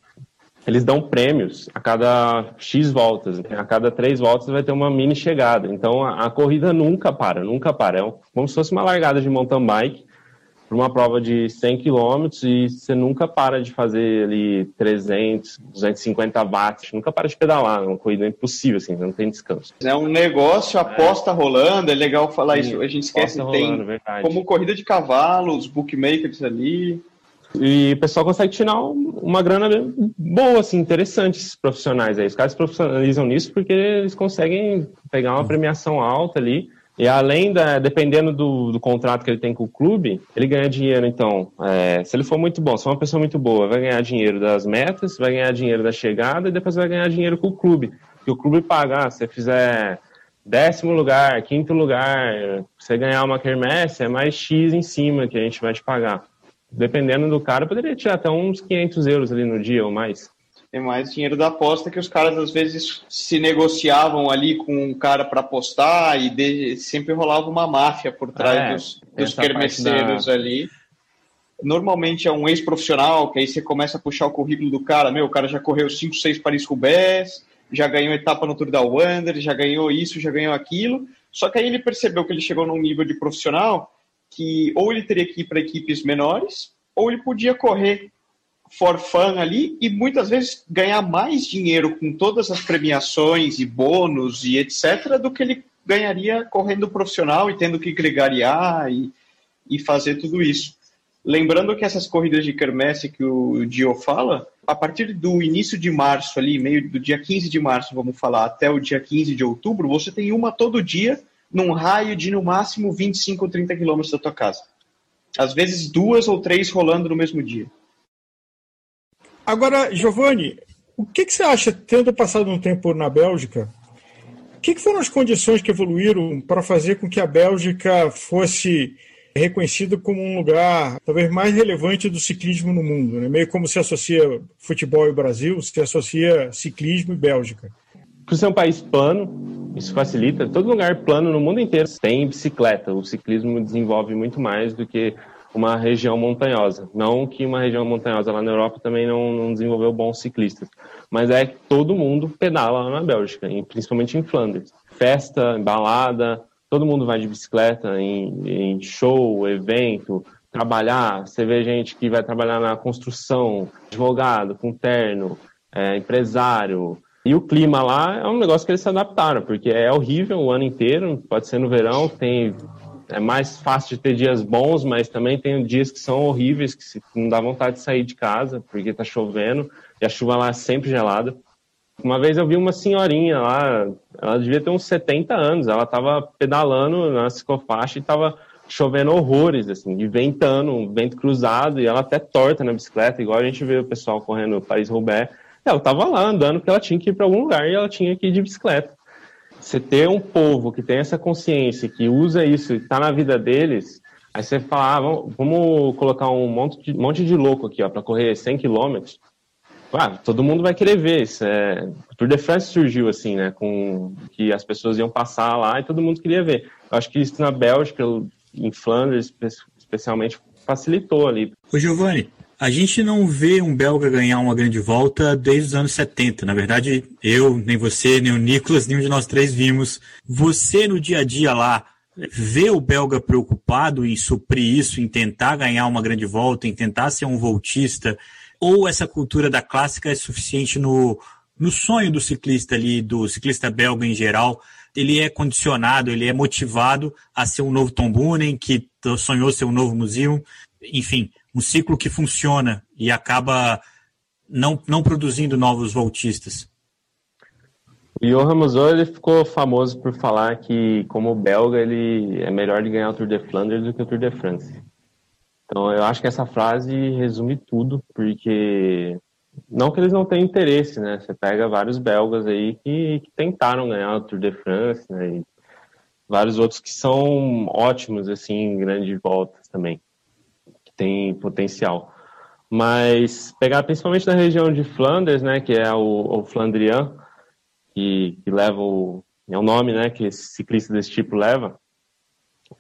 eles dão prêmios a cada X voltas. A cada três voltas vai ter uma mini chegada. Então a, a corrida nunca para, nunca para. É um, como se fosse uma largada de mountain bike para uma prova de 100 km e você nunca para de fazer ali 300, 250 watts, nunca para de pedalar, é uma corrida impossível, assim, não tem descanso. É um negócio, aposta é. rolando, é legal falar Sim, isso, a gente esquece, que tem verdade. como corrida de cavalos, bookmakers ali. E o pessoal consegue tirar uma grana boa, assim, interessante, esses profissionais aí. Os caras se profissionalizam nisso porque eles conseguem pegar uma premiação alta ali e além da, dependendo do, do, contrato que ele tem com o clube, ele ganha dinheiro. Então, é, se ele for muito bom, se for uma pessoa muito boa, vai ganhar dinheiro das metas, vai ganhar dinheiro da chegada e depois vai ganhar dinheiro com o clube. Que o clube pagar, ah, se você fizer décimo lugar, quinto lugar, você ganhar uma quermesse, é mais X em cima que a gente vai te pagar. Dependendo do cara, poderia tirar até uns 500 euros ali no dia ou mais. Tem mais dinheiro da aposta que os caras às vezes se negociavam ali com um cara para apostar e de, sempre rolava uma máfia por trás é, dos, dos quermesseiros da... ali. Normalmente é um ex-profissional, que aí você começa a puxar o currículo do cara. Meu, o cara já correu 5, 6 Paris-Roubaix, já ganhou etapa no Tour da Wander, já ganhou isso, já ganhou aquilo. Só que aí ele percebeu que ele chegou num nível de profissional que ou ele teria que ir para equipes menores, ou ele podia correr for fun ali e muitas vezes ganhar mais dinheiro com todas as premiações e bônus e etc. do que ele ganharia correndo profissional e tendo que gregariar e, e fazer tudo isso. Lembrando que essas corridas de quermesse que o Dio fala, a partir do início de março ali, meio do dia 15 de março, vamos falar, até o dia 15 de outubro, você tem uma todo dia num raio de no máximo 25 ou 30 quilômetros da tua casa. Às vezes duas ou três rolando no mesmo dia. Agora, Giovanni, o que, que, você acha, tendo passado um tempo na Bélgica, o que, que, foram as condições que evoluíram para fazer com que a Bélgica fosse reconhecida como um lugar talvez mais relevante do ciclismo no mundo? Né? Meio como se associa futebol e Brasil, se associa ciclismo e Bélgica. Por ser um país plano, isso facilita. Todo lugar plano no mundo inteiro tem bicicleta. O ciclismo desenvolve muito mais do que uma região montanhosa. Não que uma região montanhosa lá na Europa também não, não desenvolveu bons ciclistas, mas é que todo mundo pedala lá na Bélgica, principalmente em Flandres. Festa, balada, todo mundo vai de bicicleta em, em show, evento, trabalhar. Você vê gente que vai trabalhar na construção, advogado, com terno, é, empresário, E o clima lá é um negócio que eles se adaptaram, porque é horrível o ano inteiro, pode ser no verão, tem é mais fácil de ter dias bons, mas também tem dias que são horríveis, que não dá vontade de sair de casa, porque tá chovendo, e a chuva lá é sempre gelada. Uma vez eu vi uma senhorinha lá, ela devia ter uns 70 anos, ela tava pedalando na ciclofaixa e tava chovendo horrores, assim, e ventando, um vento cruzado, e ela até torta na bicicleta, igual a gente vê o pessoal correndo Paris-Roubaix. Ela tava lá andando porque ela tinha que ir para algum lugar e ela tinha que ir de bicicleta. Você ter um povo que tem essa consciência, que usa isso e está na vida deles, aí você fala, ah, vamos, vamos, colocar um monte de, monte de louco aqui, ó, para correr 100 quilômetros. Ah, todo mundo vai querer ver isso. É... O Tour de France surgiu assim, né? Com que as pessoas iam passar lá e todo mundo queria ver. Eu acho que isso na Bélgica, em Flandres, especialmente, facilitou ali. Ô Giovanni, a gente não vê um belga ganhar uma grande volta desde os anos 70. Na verdade, eu, nem você, nem o Nicolas, nenhum de nós três vimos. Você, no dia a dia lá, vê o belga preocupado em suprir isso, em tentar ganhar uma grande volta, em tentar ser um voltista? Ou essa cultura da clássica é suficiente no, no sonho do ciclista ali, do ciclista belga em geral? Ele é condicionado, ele é motivado a ser um novo Tom Boonen, que sonhou ser um novo museu. Enfim, um ciclo que funciona e acaba não, não produzindo novos voltistas. O Johan Musou, ele ficou famoso por falar que, como belga, ele é melhor de ganhar o Tour de Flandres do que o Tour de France. Então, eu acho que essa frase resume tudo, porque não que eles não tenham interesse, né? Você pega vários belgas aí que, que tentaram ganhar o Tour de France, né? E vários outros que são ótimos, assim, em grandes voltas também tem potencial. Mas pegar principalmente na região de Flanders, né, que é o, o Flandrian, que, que leva o, é o nome, né, que esse ciclista desse tipo leva,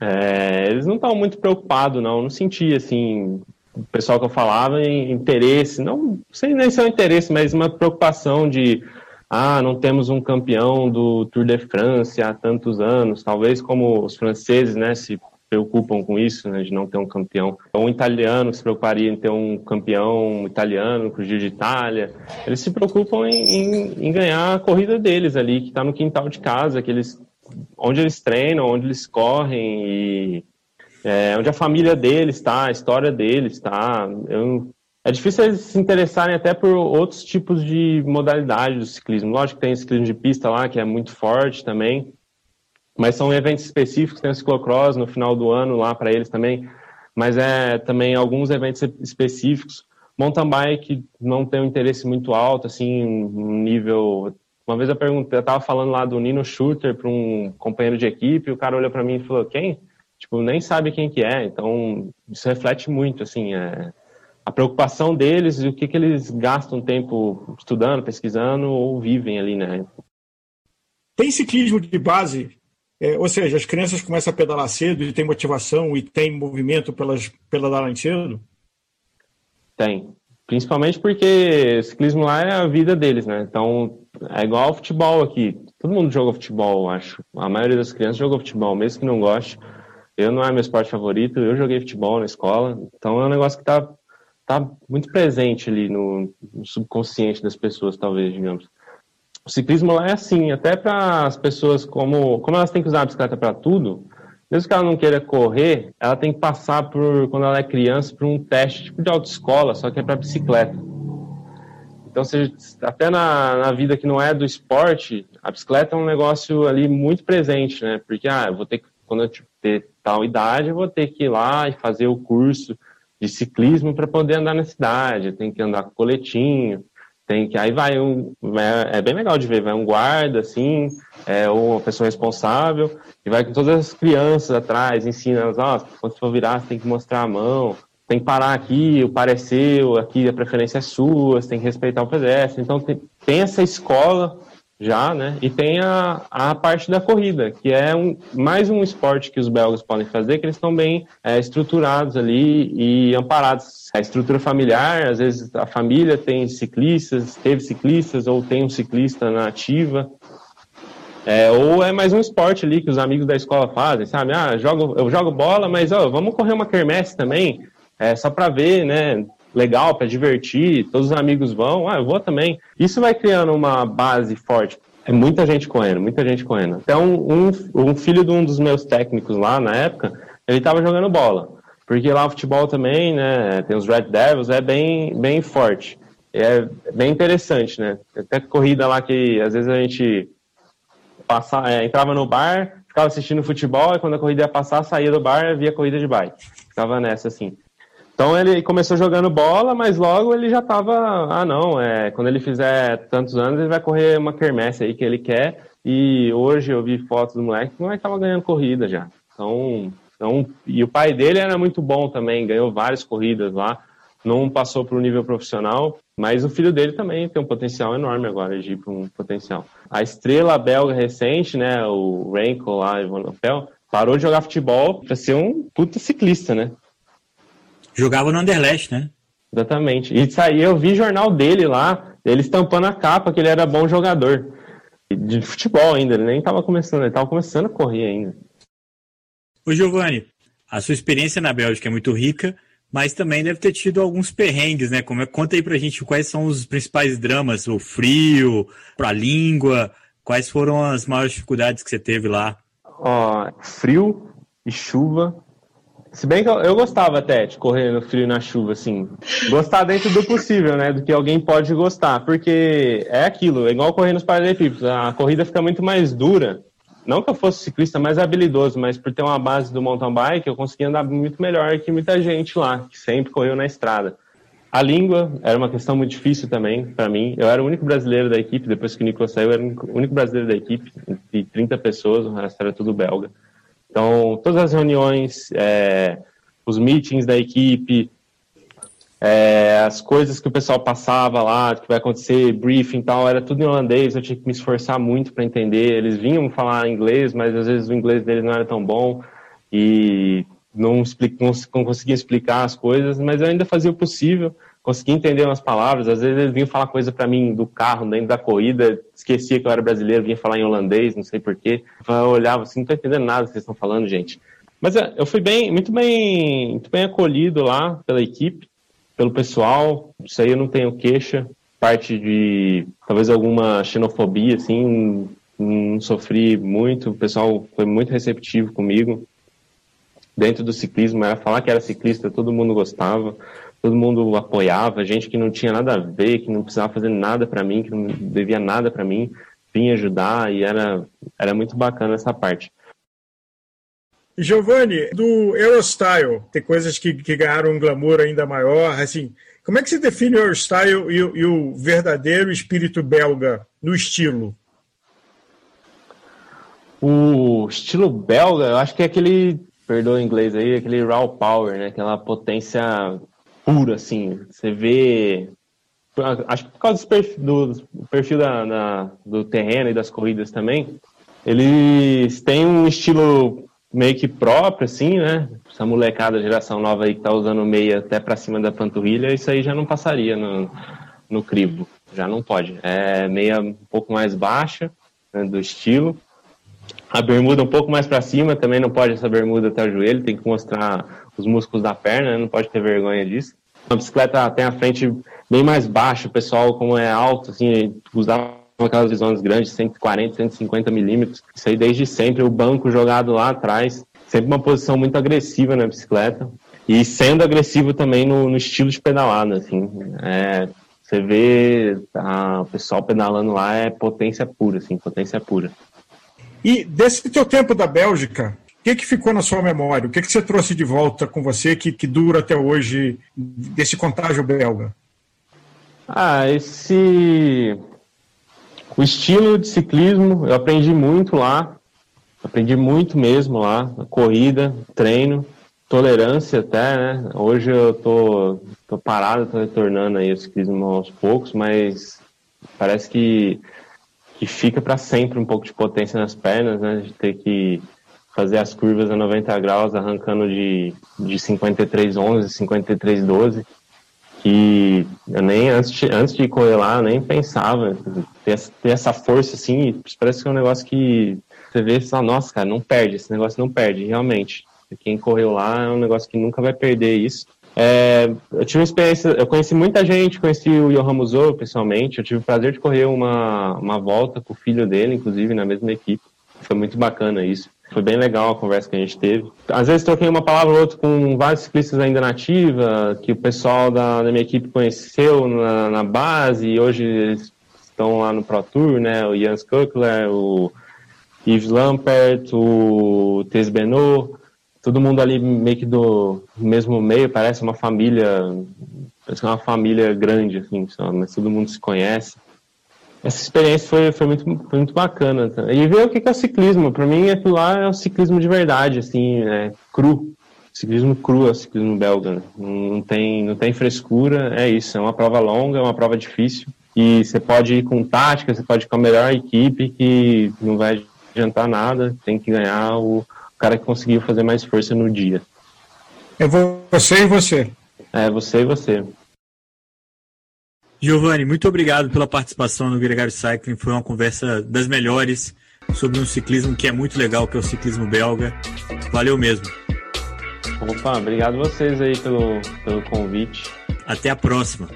é, eles não estão muito preocupados, não. Não senti, assim, o pessoal que eu falava, em interesse, não sei nem se é um interesse, mas uma preocupação de, ah, não temos um campeão do Tour de France há tantos anos, talvez como os franceses, né, se preocupam com isso, né, de não ter um campeão. Um italiano se preocuparia em ter um campeão italiano com o Giro de Itália. Eles se preocupam em, em, em ganhar a corrida deles ali, que está no quintal de casa, que eles, onde eles treinam, onde eles correm e é, onde a família deles está, a história deles está. É difícil eles se interessarem até por outros tipos de modalidade do ciclismo. Lógico que tem ciclismo de pista lá, que é muito forte também, mas são eventos específicos, tem o ciclocross no final do ano lá para eles também, mas é também alguns eventos específicos. Mountain bike não tem um interesse muito alto, assim, um nível. Uma vez eu perguntei, eu tava falando lá do Nino Shooter para um companheiro de equipe, e o cara olhou para mim e falou: "Quem?" Tipo, nem sabe quem que é. Então, isso reflete muito, assim, é, a preocupação deles e o que que eles gastam tempo estudando, pesquisando ou vivem ali, né? Tem ciclismo de base é, ou seja, as crianças começam a pedalar cedo e tem motivação e tem movimento pelas pedalarem cedo? Tem. Principalmente porque ciclismo lá é a vida deles, né? Então, é igual ao futebol aqui. Todo mundo joga futebol, eu acho. A maioria das crianças joga futebol, mesmo que não goste. Eu não é meu esporte favorito, eu joguei futebol na escola. Então, é um negócio que tá, tá muito presente ali no, no subconsciente das pessoas, talvez, digamos o ciclismo lá é assim, até para as pessoas, como, como elas têm que usar a bicicleta para tudo, mesmo que ela não queira correr, ela tem que passar por, quando ela é criança, por um teste tipo de autoescola, só que é para bicicleta. Então, até na, na vida que não é do esporte, a bicicleta é um negócio ali muito presente, né? Porque, ah, eu vou ter que, quando eu ter tal idade, eu vou ter que ir lá e fazer o curso de ciclismo para poder andar na cidade, tem que andar com coletinho, tem que aí vai um é, é, bem legal de ver vai um guarda assim é uma pessoa responsável e vai com todas as crianças atrás ensina elas ó quando for virar você tem que mostrar a mão tem que parar aqui o pareceu aqui a preferência é sua você tem que respeitar o pedestre. Então tem, tem essa escola já, né? E tem a, a parte da corrida, que é um, mais um esporte que os belgas podem fazer, que eles estão bem é, estruturados ali e amparados. A estrutura familiar, às vezes a família tem ciclistas, teve ciclistas, ou tem um ciclista na ativa. É, ou é mais um esporte ali que os amigos da escola fazem, sabe? Ah, jogo, eu jogo bola, mas ó, vamos correr uma quermesse também, é, só para ver, né? Legal para divertir, todos os amigos vão, ah, eu vou também. Isso vai criando uma base forte. É muita gente correndo, muita gente correndo. Até um, um, um filho de um dos meus técnicos lá na época, ele estava jogando bola. Porque lá o futebol também, né, tem os Red Devils, é bem, bem forte. É bem interessante, né? Até corrida lá que às vezes a gente passa, é, entrava no bar, ficava assistindo futebol, e quando a corrida ia passar, saía do bar e via corrida de bike. Ficava nessa, assim. Então ele começou jogando bola, mas logo ele já estava, ah não, é, quando ele fizer tantos anos ele vai correr uma quermesse aí que ele quer. E hoje eu vi fotos do moleque, o moleque estava ganhando corrida já. Então, então, e o pai dele era muito bom também, ganhou várias corridas lá. Não passou para o nível profissional, mas o filho dele também tem um potencial enorme agora de ir para um potencial. A estrela belga recente, né, o Renko lá, Ivan Lopel, parou de jogar futebol para ser um puta ciclista, né? Jogava no Anderlecht, né? Exatamente. E isso aí eu vi jornal dele lá, ele estampando a capa que ele era bom jogador. De futebol ainda, ele nem estava começando, ele estava começando a correr ainda. Ô Giovanni, a sua experiência na Bélgica é muito rica, mas também deve ter tido alguns perrengues, né? Como é, conta aí pra gente quais são os principais dramas, o frio, a língua, quais foram as maiores dificuldades que você teve lá? Ó, frio e chuva se bem que eu, eu, gostava até de correr no frio e na chuva, assim. Gostar dentro do possível, né? Do que alguém pode gostar. Porque é aquilo, é igual correr nos paralelepípedos. A corrida fica muito mais dura. Não que eu fosse ciclista mais habilidoso, mas por ter uma base do mountain bike, eu conseguia andar muito melhor que muita gente lá, que sempre correu na estrada. A língua era uma questão muito difícil também para mim. Eu era o único brasileiro da equipe, depois que o Nicolas saiu, eu era o único brasileiro da equipe, de 30 pessoas, o resto era tudo belga. Então, todas as reuniões, é, os meetings da equipe, é, as coisas que o pessoal passava lá, que vai acontecer, briefing e tal, era tudo em holandês, eu tinha que me esforçar muito para entender. Eles vinham falar inglês, mas às vezes o inglês deles não era tão bom e não, não, não conseguia explicar as coisas, mas eu ainda fazia o possível consegui entender umas palavras. Às vezes eles vinham falar coisa para mim do carro, dentro da corrida, esquecia que eu era brasileiro, vinha falar em holandês, não sei porquê. Eu olhava assim, não tô entendendo nada que vocês estão falando, gente. Mas é, eu fui bem, muito bem, muito bem acolhido lá pela equipe, pelo pessoal. Isso aí eu não tenho queixa. Parte de talvez alguma xenofobia, assim, não sofri muito. O pessoal foi muito receptivo comigo. Dentro do ciclismo, era falar que era ciclista, todo mundo gostava todo mundo apoiava, gente que não tinha nada a ver, que não precisava fazer nada para mim, que não devia nada para mim, vinha ajudar e era, era muito bacana essa parte. Giovanni, do Eurostyle, tem coisas que, que ganharam um glamour ainda maior, assim, como é que se define o Eurostyle e, e o verdadeiro espírito belga no estilo? O estilo belga, eu acho que é aquele, perdoa o inglês aí, aquele raw power, né? Aquela potência puro, assim. Você vê. Acho que por causa do perfil, do, perfil da, da, do terreno e das corridas também, eles têm um estilo meio que próprio, assim, né? Essa molecada, geração nova aí que tá usando meia até para cima da panturrilha, isso aí já não passaria no, no crivo. Já não pode. É meia um pouco mais baixa né, do estilo. A bermuda um pouco mais para cima, também não pode essa bermuda até o joelho, tem que mostrar os músculos da perna, né? não pode ter vergonha disso. A bicicleta tem a frente bem mais baixa, o pessoal, como é alto, assim, usava aquelas visões grandes, 140, 150 milímetros. Isso aí desde sempre, o banco jogado lá atrás, sempre uma posição muito agressiva na bicicleta. E sendo agressivo também no, no estilo de pedalada, assim. É, você vê o pessoal pedalando lá é potência pura, assim, potência pura. E desse teu tempo da Bélgica, o que, que ficou na sua memória? O que, que você trouxe de volta com você que, que dura até hoje desse contágio belga? Ah, esse. O estilo de ciclismo, eu aprendi muito lá. Aprendi muito mesmo lá. Corrida, treino, tolerância até, né? Hoje eu tô, tô parado, tô retornando aí ao ciclismo aos poucos, mas parece que, que fica para sempre um pouco de potência nas pernas, né? De ter que fazer as curvas a 90 graus, arrancando de, de 53,11, 53,12, que eu nem, antes de, antes de correr lá, nem pensava ter, ter essa força assim, parece que é um negócio que você vê e fala, nossa, cara, não perde, esse negócio não perde, realmente. Quem correu lá é um negócio que nunca vai perder isso. É, eu tive uma experiência, eu conheci muita gente, conheci o Johan Musso pessoalmente, eu tive o prazer de correr uma, uma volta com o filho dele, inclusive, na mesma equipe. Foi muito bacana isso. Foi bem legal a conversa que a gente teve. Às vezes troquei uma palavra ou outra com vários ciclistas ainda nativa, que o pessoal da, da minha equipe conheceu na, na, base, e hoje eles estão lá no Pro Tour, né? O Jans Kuckler, o Yves Lampert, o Tess Benot, todo mundo ali meio que do mesmo meio, parece uma família, parece uma família grande, assim, mas todo mundo se conhece essa experiência foi, foi, muito, foi muito bacana. Tá? E ver o que é o ciclismo. Para mim, aquilo lá é o ciclismo de verdade, assim, é cru. Ciclismo cru é o ciclismo belga. Né? Não, tem, não tem frescura, é isso. É uma prova longa, é uma prova difícil. E você pode ir com tática, você pode ir com a melhor equipe que não vai adiantar nada. Tem que ganhar o cara que conseguiu fazer mais força no dia. É você e você. É você e você. Giovanni, muito obrigado pela participação no Gregário Cycling. Foi uma conversa das melhores sobre um ciclismo que é muito legal, que é o ciclismo belga. Valeu mesmo. Opa, obrigado vocês aí pelo, pelo convite. Até a próxima.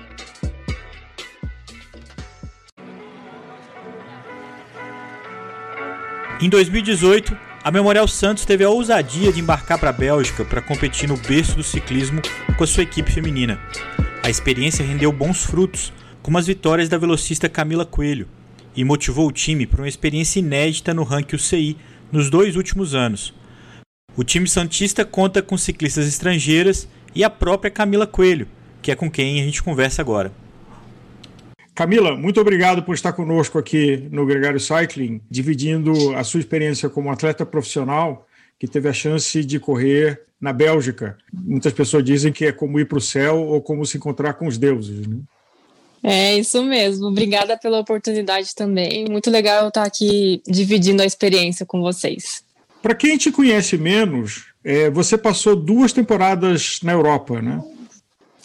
Em 2018, a Memorial Santos teve a ousadia de embarcar para a Bélgica para competir no berço do ciclismo com a sua equipe feminina. A experiência rendeu bons frutos, como as vitórias da velocista Camila Coelho, e motivou o time para uma experiência inédita no ranking UCI nos dois últimos anos. O time Santista conta com ciclistas estrangeiras e a própria Camila Coelho, que é com quem a gente conversa agora. Camila, muito obrigado por estar conosco aqui no Gregário Cycling, dividindo a sua experiência como atleta profissional que teve a chance de correr na Bélgica. Muitas pessoas dizem que é como ir para o céu ou como se encontrar com os deuses. Né? É isso mesmo. Obrigada pela oportunidade também. Muito legal eu estar aqui dividindo a experiência com vocês. Para quem te conhece menos, é, você passou duas temporadas na Europa, né?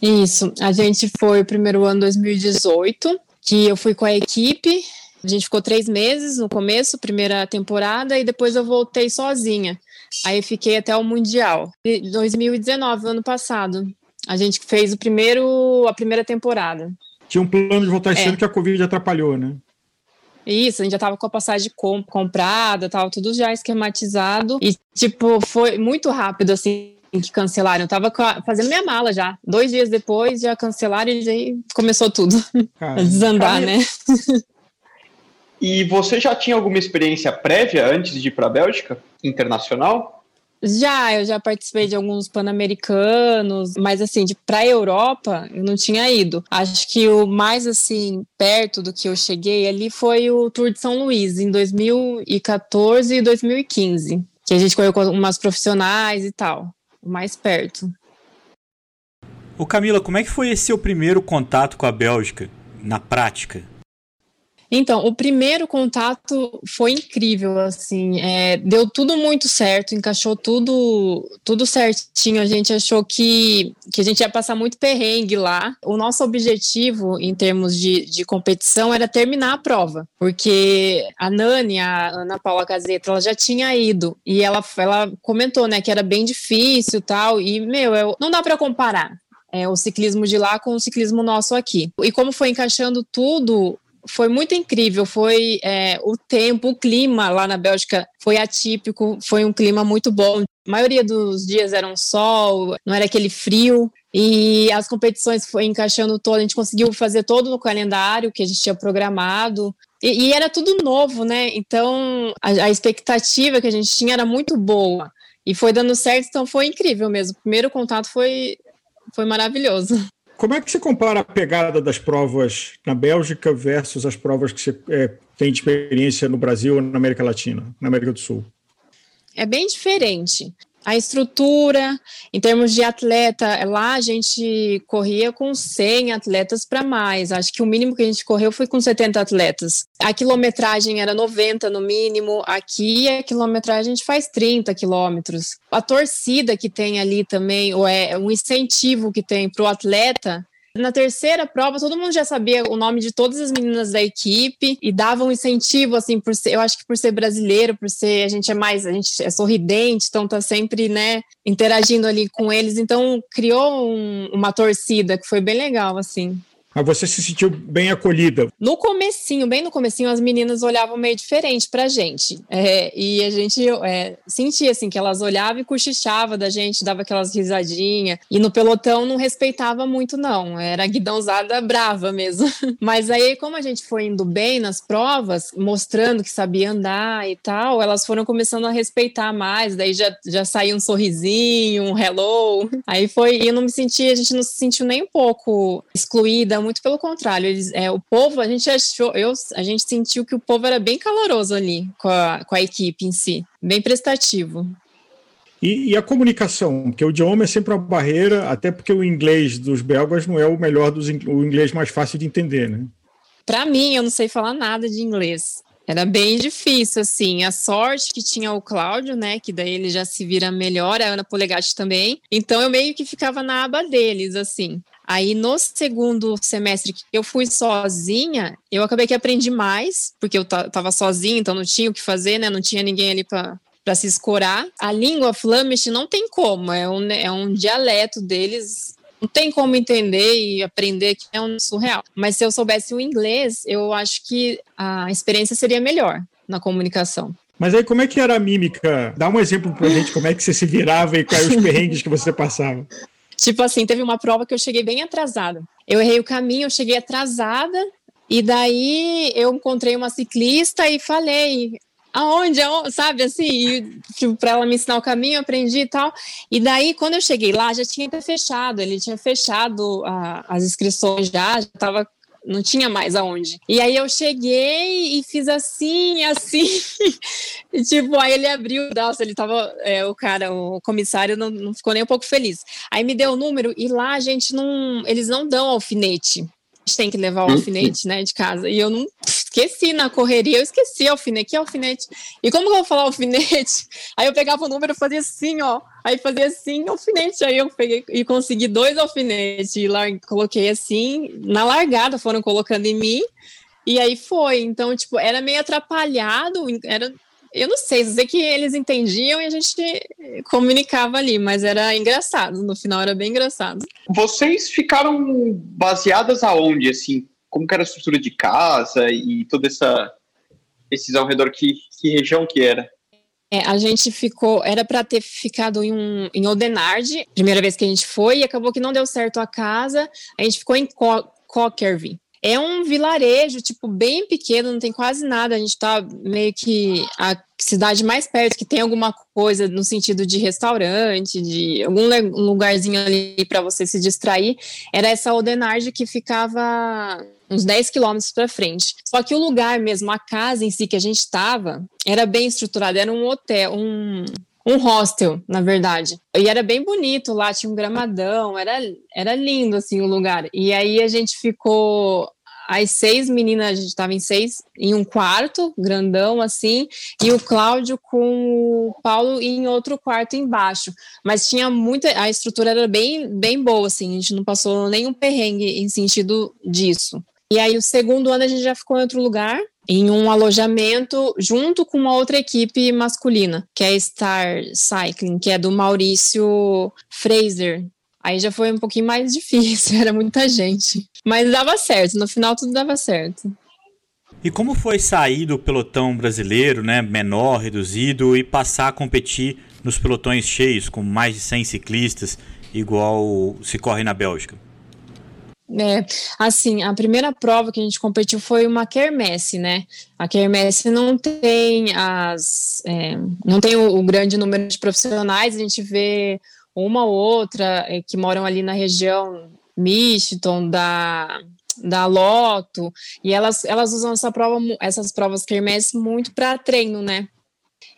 Isso. A gente foi o primeiro ano 2018, que eu fui com a equipe. A gente ficou três meses no começo, primeira temporada, e depois eu voltei sozinha. Aí fiquei até o Mundial. 2019, ano passado. A gente fez o primeiro, a primeira temporada. Tinha um plano de voltar esse é. ano que a Covid atrapalhou, né? Isso, a gente já tava com a passagem comp comprada, tava tudo já esquematizado. E, tipo, foi muito rápido, assim, que cancelaram. Eu tava fazendo minha mala já. Dois dias depois já cancelaram e aí começou tudo a desandar, né? E você já tinha alguma experiência prévia antes de ir para a Bélgica, internacional? Já, eu já participei de alguns pan-americanos, mas assim, de pra Europa eu não tinha ido. Acho que o mais assim perto do que eu cheguei ali foi o Tour de São Luís em 2014 e 2015, que a gente correu com umas profissionais e tal, o mais perto. Ô Camila, como é que foi esse seu primeiro contato com a Bélgica na prática? Então, o primeiro contato foi incrível, assim, é, deu tudo muito certo, encaixou tudo, tudo certinho. A gente achou que, que a gente ia passar muito perrengue lá. O nosso objetivo, em termos de, de competição, era terminar a prova, porque a Nani, a Ana Paula Caseta, ela já tinha ido e ela, ela comentou, né, que era bem difícil tal. E, meu, eu, não dá para comparar. É, o ciclismo de lá com o ciclismo nosso aqui. E como foi encaixando tudo, foi muito incrível. Foi é, o tempo, o clima lá na Bélgica foi atípico, foi um clima muito bom. A maioria dos dias era um sol, não era aquele frio. E as competições foi encaixando todo, a gente conseguiu fazer todo no calendário que a gente tinha programado. E, e era tudo novo, né? Então a, a expectativa que a gente tinha era muito boa. E foi dando certo, então foi incrível mesmo. O primeiro contato foi, foi maravilhoso. Como é que você compara a pegada das provas na Bélgica versus as provas que você é, tem experiência no Brasil ou na América Latina, na América do Sul? É bem diferente a estrutura, em termos de atleta, lá a gente corria com 100 atletas para mais. Acho que o mínimo que a gente correu foi com 70 atletas. A quilometragem era 90 no mínimo, aqui a quilometragem a gente faz 30 quilômetros. A torcida que tem ali também, ou é um incentivo que tem para o atleta, Na terceira prova, todo mundo já sabia o nome de todas as meninas da equipe e dava um incentivo, assim, por ser, eu acho que por ser brasileiro, por ser, a gente é mais, a gente é sorridente, então tá sempre, né, interagindo ali com eles, então criou um, uma torcida que foi bem legal, assim. Mas você se sentiu bem acolhida? No comecinho, bem no comecinho, as meninas olhavam meio diferente pra gente. É, e a gente é, sentia, assim, que elas olhavam e cochichavam da gente, dava aquelas risadinhas. E no pelotão não respeitava muito, não. Era guidãozada brava mesmo. Mas aí, como a gente foi indo bem nas provas, mostrando que sabia andar e tal, elas foram começando a respeitar mais. Daí já, já saiu um sorrisinho, um hello. Aí foi, e eu não me senti, a gente não se sentiu nem um pouco excluída muito pelo contrário. Eles, é, o povo, a gente achou, eu, a gente sentiu que o povo era bem caloroso ali com a, com a equipe em si, bem prestativo. E, e, a comunicação, porque o idioma é sempre uma barreira, até porque o inglês dos belgas não é o melhor dos o inglês mais fácil de entender, né? Para mim, eu não sei falar nada de inglês. Era bem difícil, assim. A sorte que tinha o Cláudio, né? Que daí ele já se vira melhor, a Ana Polegatti também. Então eu meio que ficava na aba deles, assim. Aí no segundo semestre que eu fui sozinha, eu acabei que aprendi mais, porque eu tava sozinha, então não tinha o que fazer, né? Não tinha ninguém ali para para se escorar. A língua Flemish não tem como, é um, é um dialeto deles, não tem como entender e aprender que é um surreal. Mas se eu soubesse o inglês, eu acho que a experiência seria melhor na comunicação. Mas aí como é que era a mímica? Dá um exemplo pra gente como é que você se virava e quais os perrengues que você passava. Tipo assim, teve uma prova que eu cheguei bem atrasada. Eu errei o caminho, eu cheguei atrasada, e daí eu encontrei uma ciclista e falei. Aonde, aonde sabe assim, tipo, para ela me ensinar o caminho, eu aprendi e tal. E daí, quando eu cheguei lá, já tinha fechado, ele tinha fechado a, as inscrições já, já estava não tinha mais aonde. E aí eu cheguei e fiz assim, assim, e tipo, aí ele abriu, nossa, ele tava, é, o cara, o comissário não, não ficou nem um pouco feliz. Aí me deu o número e lá a gente não, eles não dão alfinete gente tem que levar o alfinete, né, de casa. E eu não esqueci na correria, eu esqueci alfinete, que alfinete? E como que eu vou falar alfinete? Aí eu pegava o número fazia assim, ó. Aí fazia assim, alfinete. Aí eu peguei e consegui dois alfinetes e lá coloquei assim, na largada foram colocando em mim. E aí foi. Então, tipo, era meio atrapalhado, era eu não sei, sei que eles entendiam e a gente comunicava ali, mas era engraçado, no final era bem engraçado. Vocês ficaram baseadas aonde, assim? Como que era a estrutura de casa e toda essa esses ao redor, que, que região que era? É, a gente ficou, era para ter ficado em, um, em Odenard, primeira vez que a gente foi, e acabou que não deu certo a casa, a gente ficou em Co Cockerville. É um vilarejo, tipo, bem pequeno, não tem quase nada. A gente tá meio que a cidade mais perto que tem alguma coisa no sentido de restaurante, de algum lugarzinho ali para você se distrair. Era essa Odenard que ficava uns 10 quilômetros para frente. Só que o lugar mesmo, a casa em si que a gente estava, era bem estruturada, era um hotel, um, um hostel, na verdade. E era bem bonito lá, tinha um gramadão, era, era lindo assim o lugar. E aí a gente ficou as seis meninas, a gente estava em seis, em um quarto, grandão assim, e o Cláudio com o Paulo em outro quarto embaixo. Mas tinha muita, a estrutura era bem, bem boa, assim, a gente não passou nenhum perrengue em sentido disso. E aí o segundo ano a gente já ficou em outro lugar, em um alojamento junto com uma outra equipe masculina, que é Star Cycling, que é do Maurício Fraser. Aí já foi um pouquinho mais difícil, era muita gente. Mas dava certo, no final tudo dava certo. E como foi sair do pelotão brasileiro, né, menor, reduzido, e passar a competir nos pelotões cheios, com mais de 100 ciclistas, igual se corre na Bélgica? É, assim, a primeira prova que a gente competiu foi uma quermesse, né? A quermesse não tem as, é, não tem o, o, grande número de profissionais, a gente vê uma ou outra é, que moram ali na região Michiton, da, da Loto, e elas, elas usam essa prova, essas provas quermesse muito para treino, né?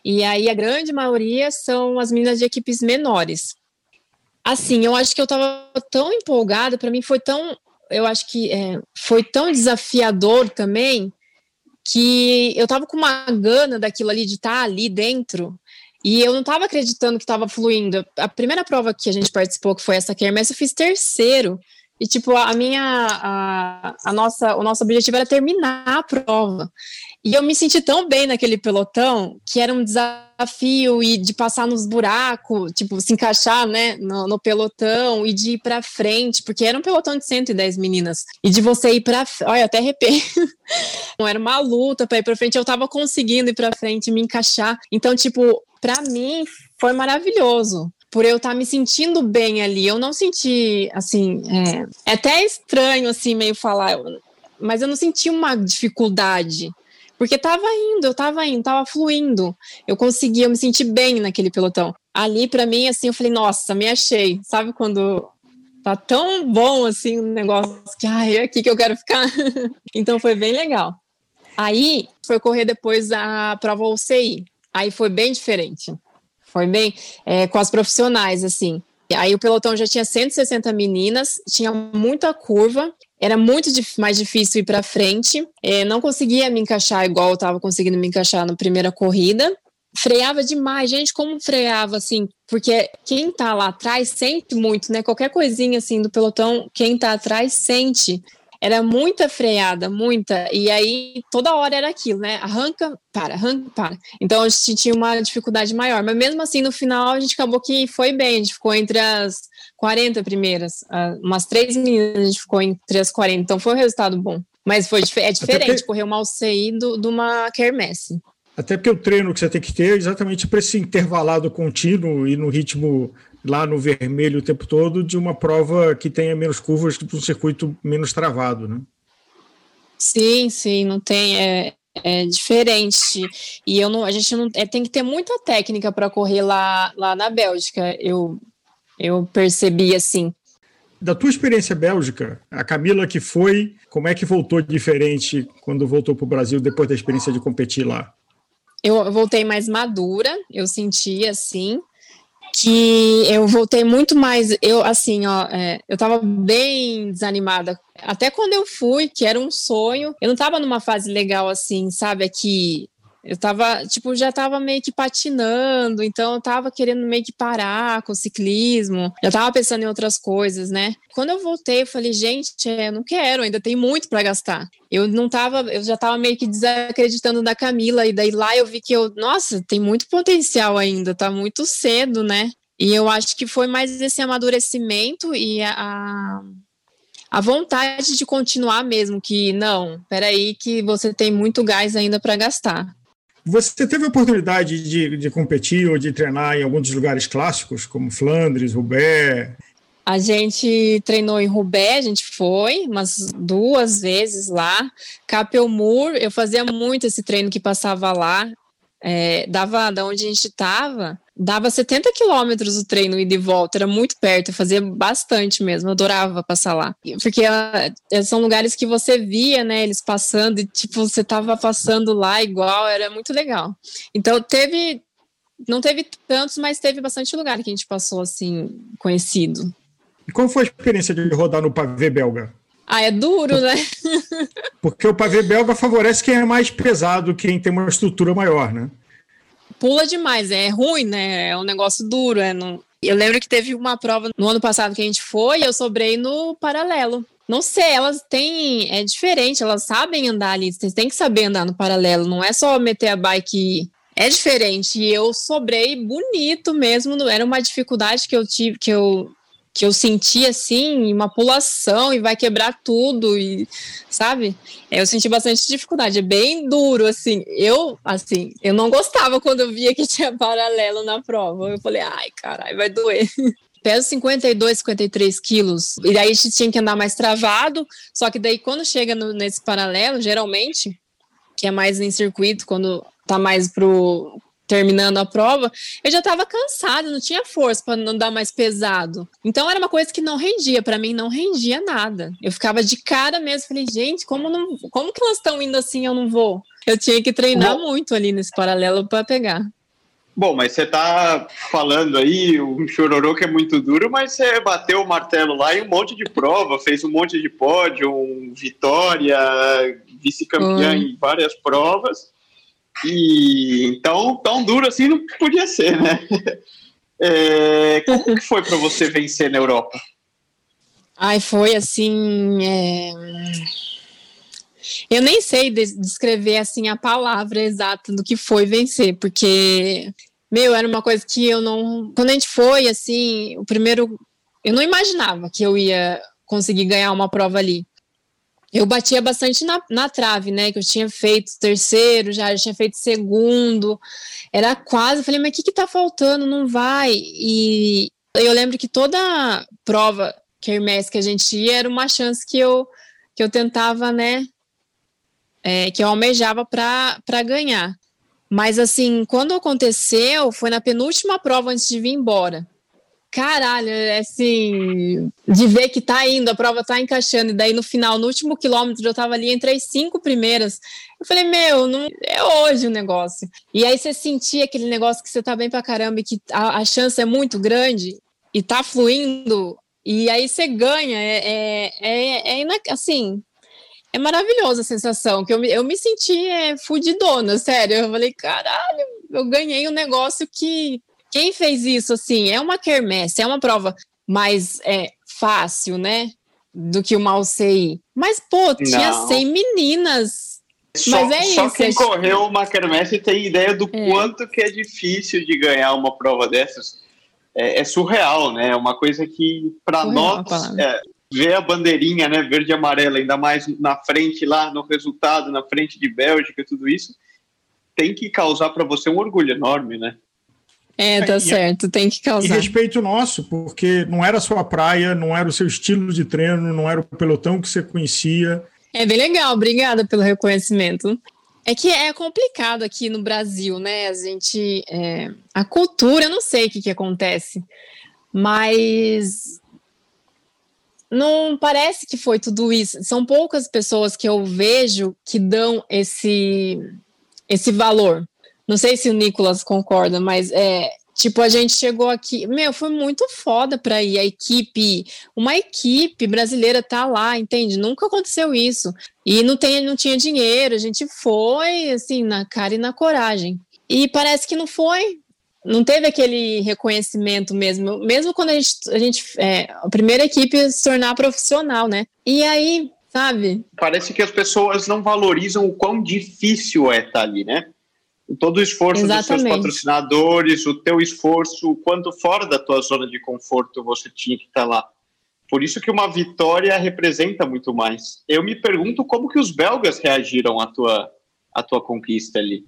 E aí a grande maioria são as meninas de equipes menores. Assim, eu acho que eu estava tão empolgada, para mim foi tão, eu acho que é, foi tão desafiador também, que eu estava com uma gana daquilo ali, de estar tá ali dentro, e eu não estava acreditando que estava fluindo. A primeira prova que a gente participou, que foi essa Kermesse, eu fiz terceiro. E, tipo, a minha, a, a nossa, o nosso objetivo era terminar a prova. E eu me senti tão bem naquele pelotão que era um desafio e de passar nos buracos, tipo, se encaixar, né, no, no pelotão e de ir para frente, porque era um pelotão de 110 meninas. E de você ir para, olha, até arrepei. Não era uma luta para ir para frente, eu tava conseguindo ir para frente, me encaixar. Então, tipo, para mim foi maravilhoso por eu estar tá me sentindo bem ali. Eu não senti, assim, é, é até estranho, assim, meio falar, mas eu não senti uma dificuldade. Porque tava indo, eu tava indo, tava fluindo. Eu conseguia, eu me senti bem naquele pelotão. Ali, para mim, assim, eu falei, nossa, me achei. Sabe quando tá tão bom, assim, o um negócio que, ai, é aqui que eu quero ficar. então foi bem legal. Aí, foi correr depois a prova UCI. Aí foi bem diferente. Foi bem é, com as profissionais, assim. Aí o pelotão já tinha 160 meninas, tinha muita curva, era muito mais difícil ir para frente, é, não conseguia me encaixar igual eu estava conseguindo me encaixar na primeira corrida. Freava demais, gente, como freava, assim, porque quem tá lá atrás sente muito, né? Qualquer coisinha assim do pelotão, quem tá atrás sente era muita freada, muita, e aí toda hora era aquilo, né? Arranca, para, arranca, para. Então a gente tinha uma dificuldade maior, mas mesmo assim no final a gente acabou que foi bem, a gente ficou entre as 40 primeiras, umas três meninas a gente ficou entre as 40, então foi um resultado bom. Mas foi é diferente porque... correr uma UCI do, de uma quermesse. Até porque o treino que você tem que ter é exatamente para esse intervalado contínuo e no ritmo lá no vermelho o tempo todo de uma prova que tenha menos curvas, de um circuito menos travado, né? Sim, sim, não tem. É, é diferente. E eu não, a gente não é, tem que ter muita técnica para correr lá, lá na Bélgica. Eu, eu percebi assim. Da tua experiência bélgica, a Camila que foi, como é que voltou diferente quando voltou para o Brasil depois da experiência de competir lá? Eu voltei mais madura, eu senti assim que eu voltei muito mais, eu assim, ó, é, eu tava bem desanimada. Até quando eu fui, que era um sonho, eu não tava numa fase legal assim, sabe, aqui eu tava, tipo, já tava meio que patinando, então eu tava querendo meio que parar com o ciclismo, já tava pensando em outras coisas, né? Quando eu voltei, eu falei, gente, é, eu não quero, ainda tem muito para gastar. Eu não tava, eu já tava meio que desacreditando da Camila, e daí lá eu vi que eu, nossa, tem muito potencial ainda, tá muito cedo, né? E eu acho que foi mais esse amadurecimento e a, a vontade de continuar mesmo, que não, peraí, que você tem muito gás ainda para gastar. Você teve a oportunidade de, de competir ou de treinar em alguns dos lugares clássicos, como Flandres, Roubaix? A gente treinou em Roubaix, a gente foi umas duas vezes lá. Capelmur, eu fazia muito esse treino que passava lá. É, dava da onde a gente estava, dava 70 quilômetros o treino e de volta, era muito perto, fazia bastante mesmo, eu adorava passar lá. Porque uh, são lugares que você via, né, eles passando e tipo, você tava passando lá igual, era muito legal. Então teve, não teve tantos, mas teve bastante lugar que a gente passou assim, conhecido. E qual foi a experiência de rodar no pavê belga? Ah, é duro, né? Porque o pavê belga favorece quem é mais pesado, quem tem uma estrutura maior, né? pula demais, é ruim, né? É um negócio duro. É não... Eu lembro que teve uma prova no ano passado que a gente foi e eu sobrei no paralelo. Não sei, elas têm. É diferente, elas sabem andar ali. Você tem que saber andar no paralelo, não é só meter a bike. É diferente. E eu sobrei bonito mesmo. Era uma dificuldade que eu tive, que eu que eu senti assim, uma pulação e vai quebrar tudo e sabe? É, eu senti bastante dificuldade, é bem duro assim. Eu assim, eu não gostava quando eu via que tinha paralelo na prova. Eu falei, ai, caralho, vai doer. Peso 52, 53 quilos. E daí a gente tinha que andar mais travado. Só que daí, quando chega no, nesse paralelo, geralmente, que é mais em circuito, quando tá mais pro, terminando a prova, eu já estava cansada, não tinha força para não dar mais pesado. Então era uma coisa que não rendia, para mim não rendia nada. Eu ficava de cara mesmo, falei, gente, como não, como que elas estão indo assim, eu não vou? Eu tinha que treinar Bom, muito ali nesse paralelo para pegar. Bom, mas você tá falando aí um chororô que é muito duro, mas você bateu o martelo lá em um monte de prova, fez um monte de pódio, um vitória, vice-campeã em várias provas. E então, tão duro assim não podia ser, né? É, como que foi para você vencer na Europa? Ai, foi assim. É... Eu nem sei descrever assim a palavra exata do que foi vencer, porque meu, era uma coisa que eu não. Quando a gente foi, assim, o primeiro. Eu não imaginava que eu ia conseguir ganhar uma prova ali. Eu batia bastante na, na trave, né? Que eu tinha feito terceiro, já, já tinha feito segundo. Era quase. Eu falei, mas o que, que tá faltando? Não vai. E eu lembro que toda prova que que a gente ia era uma chance que eu, que eu tentava, né? É, que eu almejava para ganhar. Mas assim, quando aconteceu, foi na penúltima prova antes de vir embora. Caralho, é assim, de ver que tá indo, a prova tá encaixando, e daí no final, no último quilômetro, eu tava ali entre as cinco primeiras. Eu falei, meu, não é hoje o negócio. E aí você sentia aquele negócio que você tá bem pra caramba e que a, a chance é muito grande e tá fluindo, e aí você ganha. É, é, é, é assim, é maravilhosa a sensação, que eu, eu me senti é, fudidona, sério. Eu falei, caralho, eu ganhei um negócio que. Quem fez isso, assim, é uma quermesse, é uma prova mais é, fácil, né? Do que uma UCI. Mas, pô, tinha Não. 100 meninas. Só, Mas é só isso, quem é... correu uma quermesse tem ideia do é. quanto que é difícil de ganhar uma prova dessas. É, é surreal, né? É uma coisa que, para nós, é, ver a bandeirinha, né, verde e amarela, ainda mais na frente lá, no resultado, na frente de Bélgica, tudo isso, tem que causar para você um orgulho enorme, né? É, tá é, certo, tem que causar. E respeito nosso, porque não era a sua praia, não era o seu estilo de treino, não era o pelotão que você conhecia. É bem legal, obrigada pelo reconhecimento. É que é complicado aqui no Brasil, né? A gente. É, a cultura, eu não sei o que, que acontece, mas não parece que foi tudo isso. São poucas pessoas que eu vejo que dão esse esse valor. Não sei se o Nicolas concorda, mas é tipo a gente chegou aqui, meu, foi muito foda para ir a equipe, uma equipe brasileira tá lá, entende? Nunca aconteceu isso. E não tem, não tinha dinheiro, a gente foi assim na cara e na coragem. E parece que não foi, não teve aquele reconhecimento mesmo, mesmo quando a gente, a, gente é, a primeira equipe se tornar profissional, né? E aí, sabe? Parece que as pessoas não valorizam o quão difícil é estar ali, né? Todo o esforço Exatamente. dos seus patrocinadores, o teu esforço, o quanto fora da tua zona de conforto você tinha que estar lá. Por isso que uma vitória representa muito mais. Eu me pergunto como que os belgas reagiram à tua, à tua conquista ali.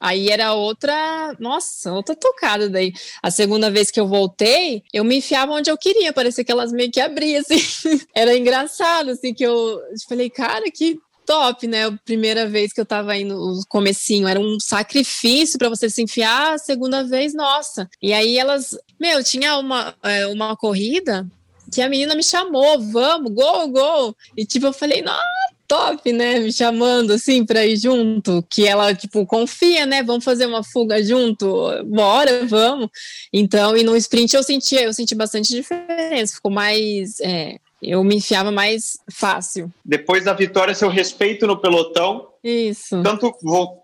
Aí era outra, nossa, outra tocada daí. A segunda vez que eu voltei, eu me enfiava onde eu queria, parecia que elas meio que abriam, assim. era engraçado, assim, que eu falei, cara, que top, né? A primeira vez que eu tava indo, o comecinho, era um sacrifício para você se enfiar, a segunda vez, nossa. E aí elas, meu, tinha uma, é, uma corrida que a menina me chamou, vamos, gol, gol. E tipo, eu falei, nossa, top, né? Me chamando assim para ir junto, que ela tipo confia, né? Vamos fazer uma fuga junto, bora, vamos. Então, e no sprint eu senti, eu senti bastante diferença, ficou mais, é, eu me enfiava mais fácil. Depois da vitória, seu respeito no pelotão, isso, tanto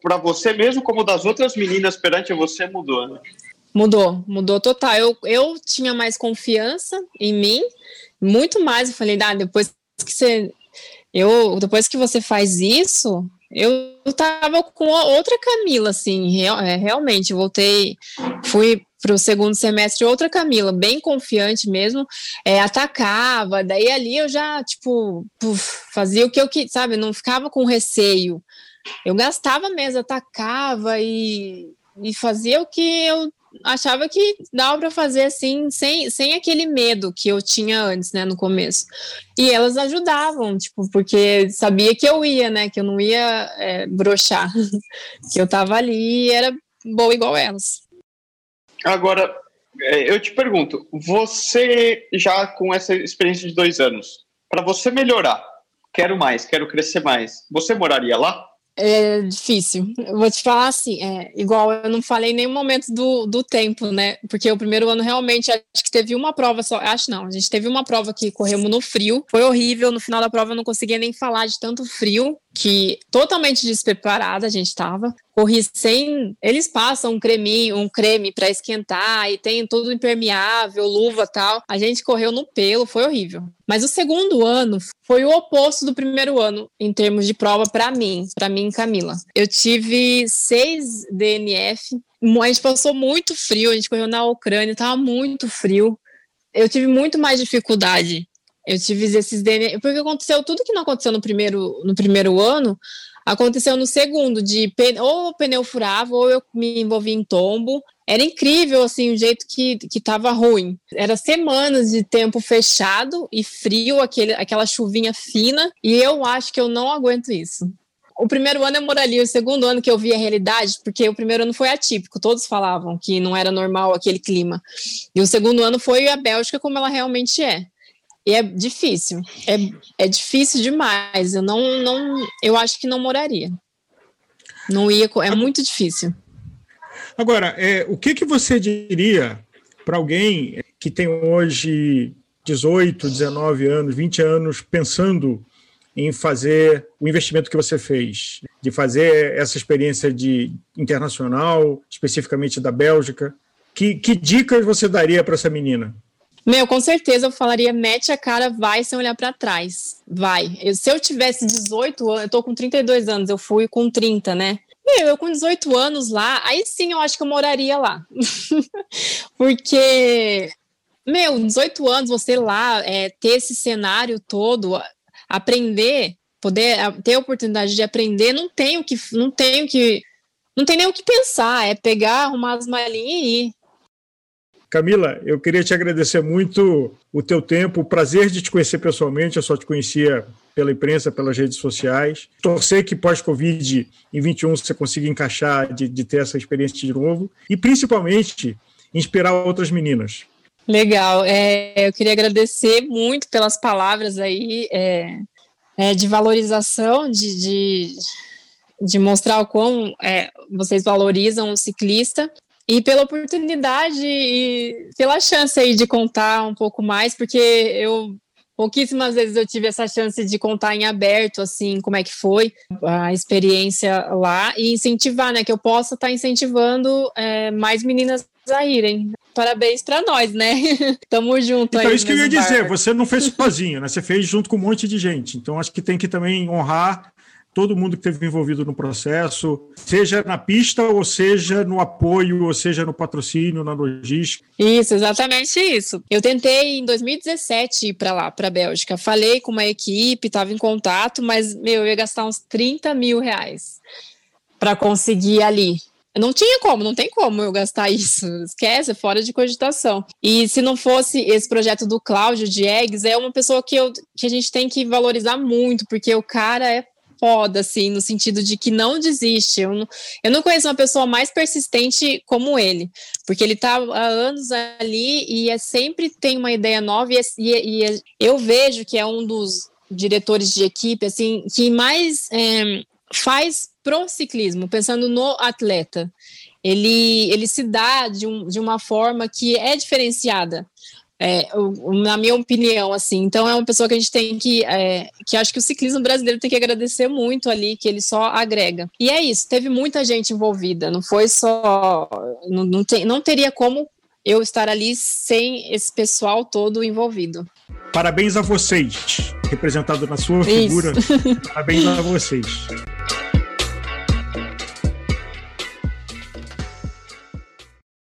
para você mesmo como das outras meninas perante você mudou, né? Mudou, mudou total. Eu, eu tinha mais confiança em mim, muito mais. Eu falei, ah, depois que você eu, depois que você faz isso, eu tava com outra Camila, assim, real, é, realmente, voltei, fui para o segundo semestre outra Camila, bem confiante mesmo, é, atacava, daí ali eu já, tipo, puf, fazia o que eu queria, sabe, não ficava com receio, eu gastava mesmo, atacava e, e fazia o que eu achava que dava para fazer assim, sem, sem aquele medo que eu tinha antes, né, no começo. E elas ajudavam, tipo, porque sabia que eu ia, né, que eu não ia é, brochar, que eu tava ali e era boa igual elas. Agora, é, eu te pergunto, você já com essa experiência de dois anos, para você melhorar, quero mais, quero crescer mais, você moraria lá? É difícil. Eu vou te falar assim, é, igual eu não falei em nenhum momento do, do tempo, né? Porque o primeiro ano realmente acho que teve uma prova só. Acho não, a gente teve uma prova que corremos no frio. Foi horrível. No final da prova eu não conseguia nem falar de tanto frio que totalmente despreparada a gente estava. Corri sem. Eles passam um creminho, um creme para esquentar e tem tudo impermeável, luva tal. A gente correu no pelo, foi horrível. Mas o segundo ano foi o oposto do primeiro ano em termos de prova para mim, para mim, Camila. Eu tive seis DNF. A gente passou muito frio, a gente correu na Ucrânia, estava muito frio. Eu tive muito mais dificuldade eu tive esses DNA, porque aconteceu tudo que não aconteceu no primeiro, no primeiro ano, aconteceu no segundo, de ou o pneu furava, ou eu me envolvi em tombo. Era incrível, assim, o jeito que, que tava ruim. Era semanas de tempo fechado e frio, aquele, aquela chuvinha fina, e eu acho que eu não aguento isso. O primeiro ano eu moraria, o segundo ano que eu vi a realidade, porque o primeiro ano foi atípico, todos falavam que não era normal aquele clima. E o segundo ano foi a Bélgica como ela realmente é. E é difícil, é, é difícil demais. Eu não, não, eu acho que não moraria. Não ia, é muito difícil. Agora, é, o que, que você diria para alguém que tem hoje 18, 19 anos, 20 anos, pensando em fazer o investimento que você fez, de fazer essa experiência de internacional, especificamente da Bélgica? Que, que dicas você daria para essa menina? Meu, com certeza eu falaria, mete a cara, vai sem olhar para trás. Vai. Eu, se eu tivesse 18 anos, eu tô com 32 anos, eu fui com 30, né? Meu, eu com 18 anos lá, aí sim eu acho que eu moraria lá. Porque, meu, 18 anos, você lá, é, ter esse cenário todo, aprender, poder ter a oportunidade de aprender, não tenho que, não tenho que, não tem nem o que pensar, é pegar, arrumar as malinhas e ir. Camila, eu queria te agradecer muito o teu tempo, o prazer de te conhecer pessoalmente, eu só te conhecia pela imprensa, pelas redes sociais. Torcer que pós-Covid, em 21, você consiga encaixar, de, de ter essa experiência de novo, e principalmente inspirar outras meninas. Legal, é, eu queria agradecer muito pelas palavras aí é, é, de valorização, de, de, de, mostrar o quão é, vocês valorizam o ciclista e pela oportunidade e pela chance aí de contar um pouco mais, porque eu pouquíssimas vezes eu tive essa chance de contar em aberto, assim, como é que foi a experiência lá e incentivar, né, que eu possa estar tá incentivando é, mais meninas a irem. Parabéns para nós, né? Tamo junto. Então, isso que eu ia dizer, você não fez sozinho, né? Você fez junto com um monte de gente. Então, acho que tem que também honrar todo mundo que esteve envolvido no processo, seja na pista, ou seja no apoio, ou seja no patrocínio, na logística. Isso, exatamente isso. Eu tentei em 2017 ir para lá, para a Bélgica. Falei com uma equipe, estava em contato, mas meu, eu ia gastar uns 30 mil reais para conseguir ali. Não tinha como, não tem como eu gastar isso. Esquece, é fora de cogitação. E se não fosse esse projeto do Cláudio de Eggs, é uma pessoa que, eu, que a gente tem que valorizar muito, porque o cara é foda, assim, no sentido de que não desiste. Eu não, eu não conheço uma pessoa mais persistente como ele, porque ele tá há anos ali e é sempre tem uma ideia nova e, é, e, é, e é, eu vejo que é um dos diretores de equipe, assim, que mais é, faz pro ciclismo, pensando no atleta. Ele, ele se dá de, um, de uma forma que é diferenciada. É, na minha opinião, assim. Então é uma pessoa que a gente tem que, é, que acho que o ciclismo brasileiro tem que agradecer muito ali, que ele só agrega. E é isso, teve muita gente envolvida, não foi só, não, não, tem, não teria como eu estar ali sem esse pessoal todo envolvido. Parabéns a vocês, representado na sua figura. Parabéns a vocês.